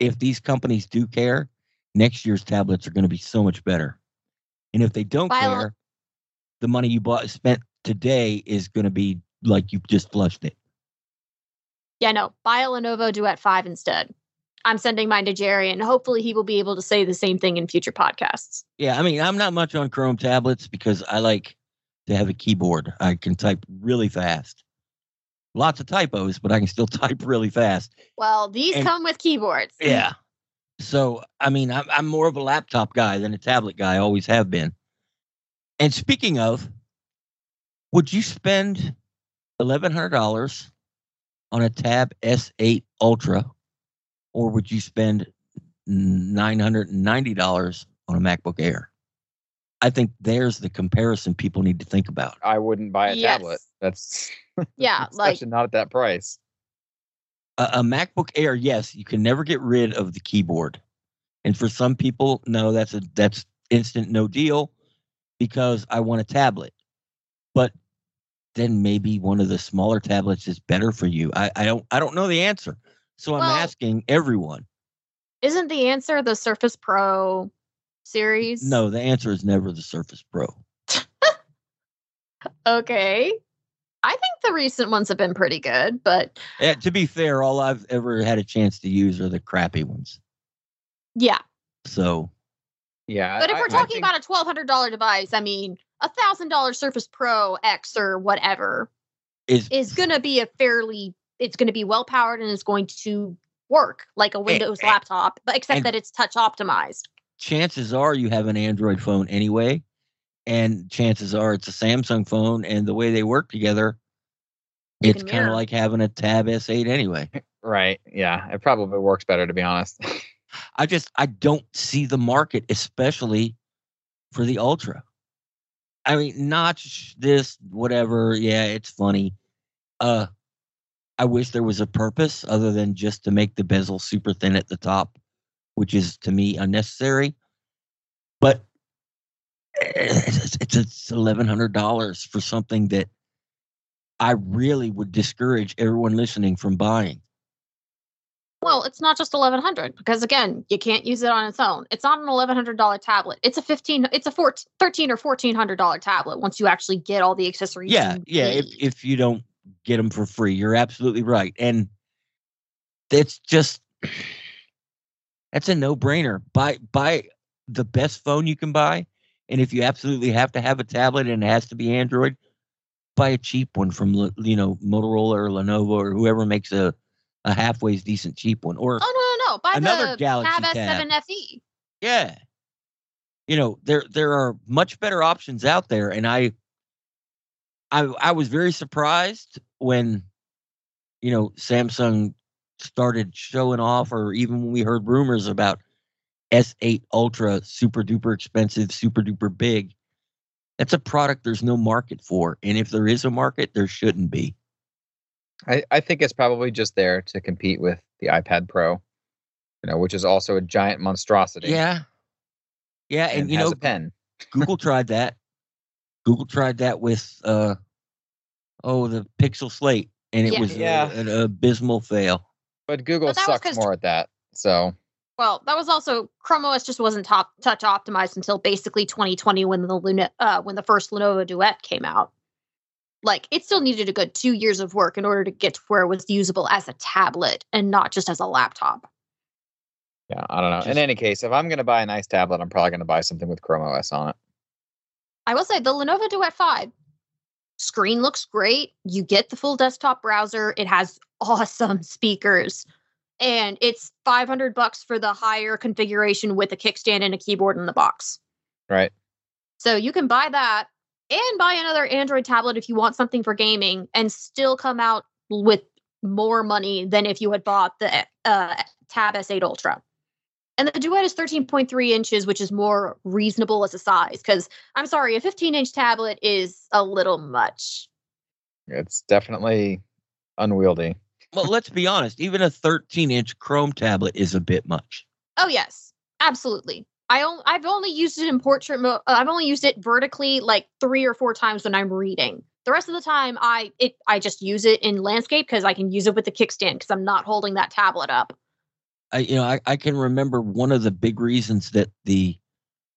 If these companies do care, next year's tablets are going to be so much better. And if they don't Violet- care, the money you bought spent today is going to be like you just flushed it. Yeah, no. Buy a Lenovo Duet 5 instead. I'm sending mine to Jerry, and hopefully he will be able to say the same thing in future podcasts. Yeah, I mean, I'm not much on Chrome tablets because I like to have a keyboard. I can type really fast. Lots of typos, but I can still type really fast. Well, these And- come with keyboards. Yeah. So, I mean, I'm, I'm more of a laptop guy than a tablet guy, always have been. And speaking of, would you spend $1,100 on a Tab S8 Ultra, or would you spend $990 on a MacBook Air? I think there's the comparison people need to think about. I wouldn't buy a Yes. tablet. That's Yeah, like especially not at that price. a, a MacBook Air, yes, you can never get rid of the keyboard. And for some people, no, that's a that's instant no deal because I want a tablet. But then maybe one of the smaller tablets is better for you. I, I don't I don't know the answer. So I'm Well- asking everyone. isn't the answer the Surface Pro series? No, the answer is never the Surface Pro. Okay. I think the recent ones have been pretty good, but Eh, to be fair, all I've ever had a chance to use are the crappy ones. yeah. So Yeah. But if I- we're talking think- about a twelve hundred dollar device, I mean, a thousand dollar Surface Pro X or whatever is is going to be a fairly. It's going to be well powered and it's going to work like a Windows and- laptop, but except and- that it's touch optimized. Chances are you have an Android phone anyway, and chances are it's a Samsung phone, and the way they work together, it's kind of mirror. like having a Tab S8 anyway. right. Yeah. It probably works better to be honest. I just I don't see the market, especially for the Ultra. I mean, notch this, whatever. Yeah, it's funny. Uh, I wish there was a purpose other than just to make the bezel super thin at the top, which is to me unnecessary. But it's, it's, it's eleven hundred dollars for something that I really would discourage everyone listening from buying. Well, it's not just eleven hundred because again, you can't use it on its own. It's not an eleven hundred dollar tablet. It's a fifteen. It's a 14, 13 or fourteen hundred dollar tablet. Once you actually get all the accessories. Yeah, yeah. If if you don't get them for free, you're absolutely right, and it's just that's a no brainer. Buy buy the best phone you can buy, and if you absolutely have to have a tablet and it has to be Android, buy a cheap one from you know Motorola or Lenovo or whoever makes a a halfway decent cheap one. Or oh no no no! Buy Another the Galaxy tab. S7 FE. Yeah. You know, there there are much better options out there and I I I was very surprised when you know Samsung started showing off or even when we heard rumors about S8 Ultra super duper expensive, super duper big. That's a product there's no market for. And if there is a market, there shouldn't be. I, I think it's probably just there to compete with the iPad Pro, you know, which is also a giant monstrosity. Yeah. Yeah, and, and, you know pen. Google tried that. Google tried that with uh oh the Pixel Slate, and it Yeah. was a- Yeah. an abysmal fail. But Google But that was more at that. So Well, that was also Chrome OS just wasn't top touch optimized until basically 2020 when the Luna, uh, when the first Lenovo Duet came out. Like it still needed a good two years of work in order to get to where it was usable as a tablet and not just as a laptop. yeah, I don't know. In any case, if I'm gonna buy a nice tablet, I'm probably gonna buy something with Chrome OS on it. I will say the Lenovo Duet 5 screen looks great. You get the full desktop browser. It has awesome speakers. And it's 500 bucks for the higher configuration with a kickstand and a keyboard in the box. Right. So you can buy that and buy another Android tablet if you want something for gaming and still come out with more money than if you had bought the uh, Tab S8 Ultra. And the Duet is 13.3 inches, which is more reasonable as a size. Because I'm sorry, a 15 inch tablet is a little much. It's definitely unwieldy. Well, let's be honest, even a 13 inch Chrome tablet is a bit much. Oh yes, absolutely. I on- I've only used it in portrait mode. Uh, I've only used it vertically like three or four times when I'm reading. The rest of the time, I it I just use it in landscape because I can use it with the kickstand because I'm not holding that tablet up. I you know, I, I can remember one of the big reasons that the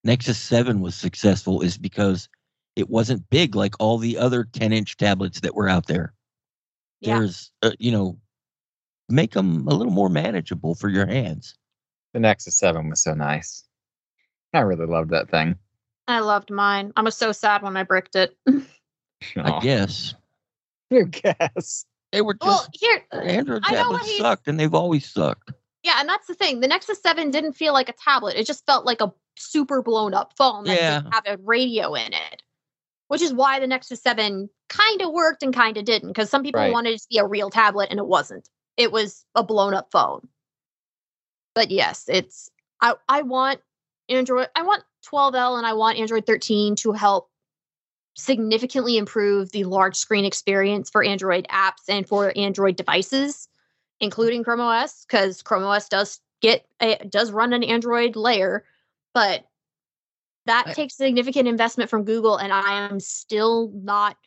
Nexus 7 was successful is because it wasn't big like all the other 10 inch tablets that were out there. Yeah. There's, uh, you know, make them a little more manageable for your hands. The Nexus 7 was so nice. I really loved that thing. I loved mine. I was so sad when I bricked it. I guess Who guess? they were just well, here, Android I tablets sucked, and they've always sucked. yeah, and that's the thing. The Nexus Seven didn't feel like a tablet. It just felt like a super blown up phone that Yeah. didn't have a radio in it. Which is why the Nexus 7 kind of worked and kind of didn't, because some people Right. wanted it to be a real tablet and it wasn't. It was a blown up phone. But yes, it's I I want Android I want 12L and I want Android 13 to help significantly improve the large screen experience for Android apps and for Android devices, including Chrome OS, because Chrome OS does get a, does run an Android layer, but that I- takes significant investment from Google, and I am still not.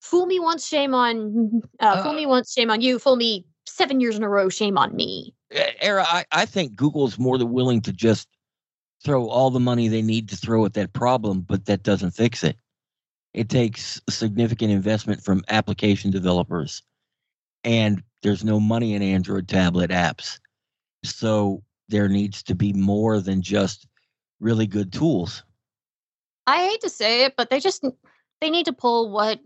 Fool me once, shame on. Uh, fool Uh, me once, shame on you. Fool me seven years in a row, shame on me. Ara, I, I think Google's more than willing to just throw all the money they need to throw at that problem, but that doesn't fix it. It takes significant investment from application developers, and there's no money in Android tablet apps. So there needs to be more than just really good tools. I hate to say it, but they just they need to pull what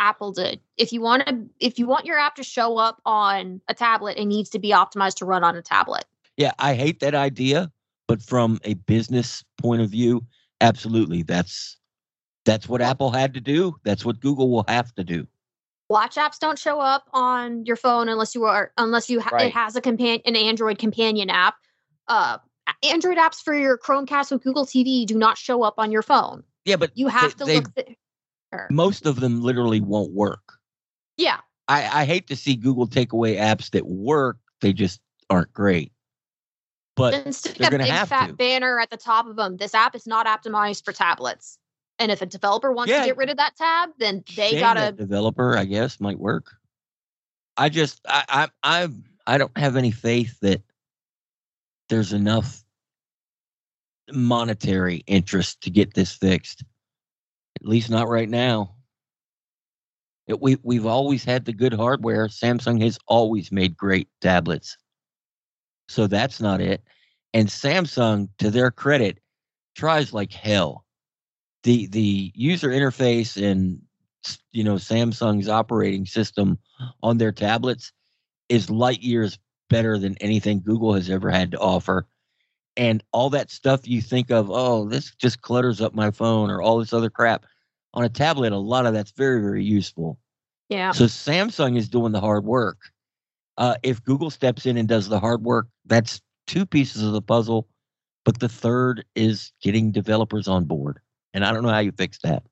Apple did. If you want to, if you want your app to show up on a tablet, it needs to be optimized to run on a tablet. Yeah, I hate that idea, but from a business point of view, absolutely, that's that's what Apple had to do. That's what Google will have to do. Watch apps don't show up on your phone unless you are unless you ha- Right. it has a companion an Android companion app. Uh, Android apps for your Chromecast with Google TV do not show up on your phone. Yeah, but You have they- to look. they- Th- most of them literally won't work. yeah, I, I hate to see Google take away apps that work. They just aren't great. But and stick they're a big have fat to. banner at the top of them. This app is not optimized for tablets. And if a developer wants Yeah. to get rid of that tab, then they shame gotta developer, I guess, might work. I just I I I I don't have any faith that there's enough monetary interest to get this fixed. At least not right now. It, we we've always had the good hardware. Samsung has always made great tablets. So that's not it. And Samsung, to their credit, tries like hell. The the user interface and you know Samsung's operating system on their tablets is light years better than anything Google has ever had to offer. And all that stuff you think of, oh, this just clutters up my phone or all this other crap. On a tablet, a lot of that's very, very useful. Yeah. So Samsung is doing the hard work. Uh, if Google steps in and does the hard work, that's two pieces of the puzzle. But the third is getting developers on board. And I don't know how you fix that.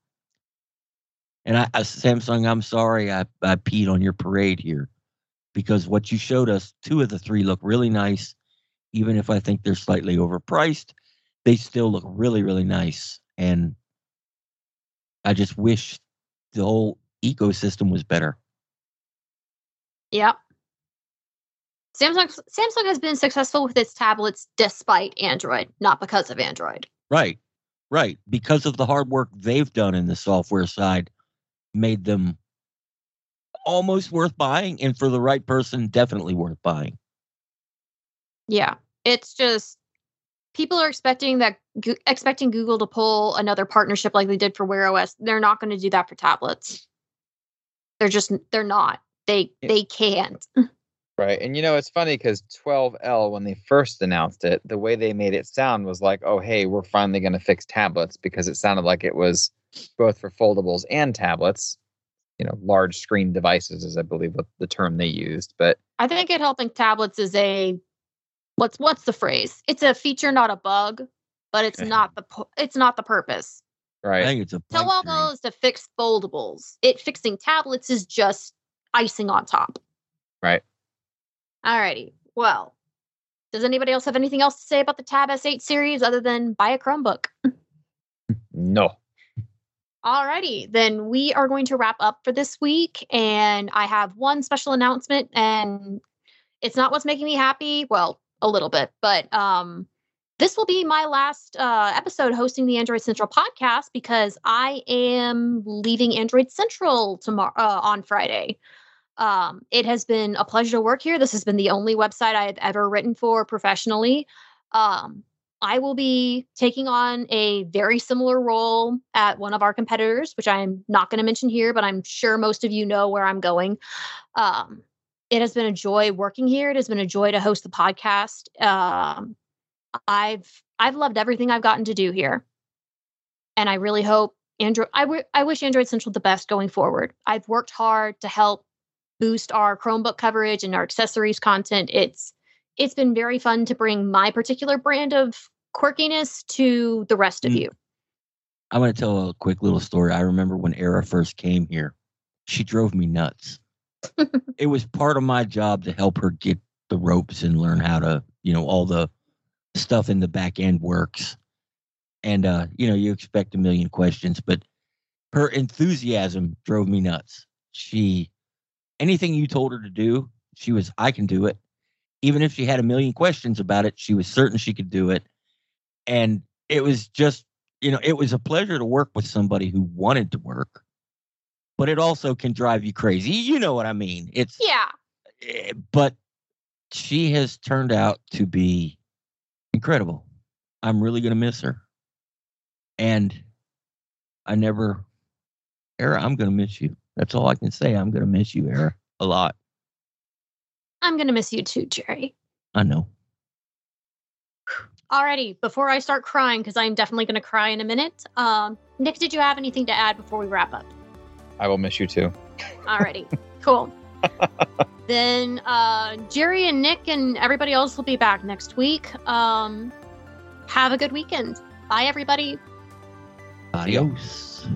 And I, I Samsung, I'm sorry I, I peed on your parade here because what you showed us, two of the three look really nice. Even if I think they're slightly overpriced, they still look really, really nice. And I just wish the whole ecosystem was better. Yep. Samsung Samsung has been successful with its tablets despite Android, not because of Android. Right. Right. Because of the hard work they've done in the software side, made them almost worth buying. And for the right person, definitely worth buying. Yeah. It's just people are expecting that expecting Google to pull another partnership like they did for Wear OS. They're not going to do that for tablets. They're just they're not. They Yeah. they can't. Right. And you know, it's funny because 12L, when they first announced it, the way they made it sound was like, oh, hey, we're finally going to fix tablets because it sounded like it was both for foldables and tablets, you know, large screen devices, is I believe what the term they used. But I think it helping tablets is a what's what's the phrase? It's a feature, not a bug, but it's Yeah. not the it's not the purpose. I right. think it's a pipe dream. 12L is to fix foldables. It fixing tablets is just icing on top. Right. Alrighty. Well, does anybody else have anything else to say about the Tab S8 series other than buy a Chromebook? No. Alrighty, then we are going to wrap up for this week, and I have one special announcement, and it's not what's making me happy. Well, a little bit, but um, this will be my last uh, episode hosting the Android Central podcast because I am leaving Android Central tomorrow uh, on Friday. Um, it has been a pleasure to work here. This has been the only website I have ever written for professionally. Um, I will be taking on a very similar role at one of our competitors, which I'm not going to mention here, but I'm sure most of you know where I'm going. Um, it has been a joy working here. It has been a joy to host the podcast. Um, I've I've loved everything I've gotten to do here, and I really hope Android. I, w- I wish Android Central the best going forward. I've worked hard to help boost our Chromebook coverage and our accessories content. It's it's been very fun to bring my particular brand of quirkiness to the rest of Mm. you. I'm going to tell a quick little story. I remember when Ara first came here, she drove me nuts. it was part of my job to help her get the ropes and learn how to, you know, all the stuff in the back end works. And, uh, you know, you expect a million questions, but her enthusiasm drove me nuts. She, anything you told her to do, she was, I can do it. Even if she had a million questions about it, she was certain she could do it. And it was just you know, it was a pleasure to work with somebody who wanted to work, but it also can drive you crazy. You know what I mean? It's, Yeah. eh, but she has turned out to be incredible. I'm really going to miss her. And I never, Ara, I'm going to miss you. That's all I can say. I'm going to miss you, Ara, a lot. I'm going to miss you too, Jerry. I know. Alrighty, before I start crying, because I'm definitely going to cry in a minute, um, Nick, did you have anything to add before we wrap up? I will miss you too. Alrighty, cool. then uh, Jerry and Nick and everybody else will be back next week. Um, have a good weekend. Bye, everybody. Adios.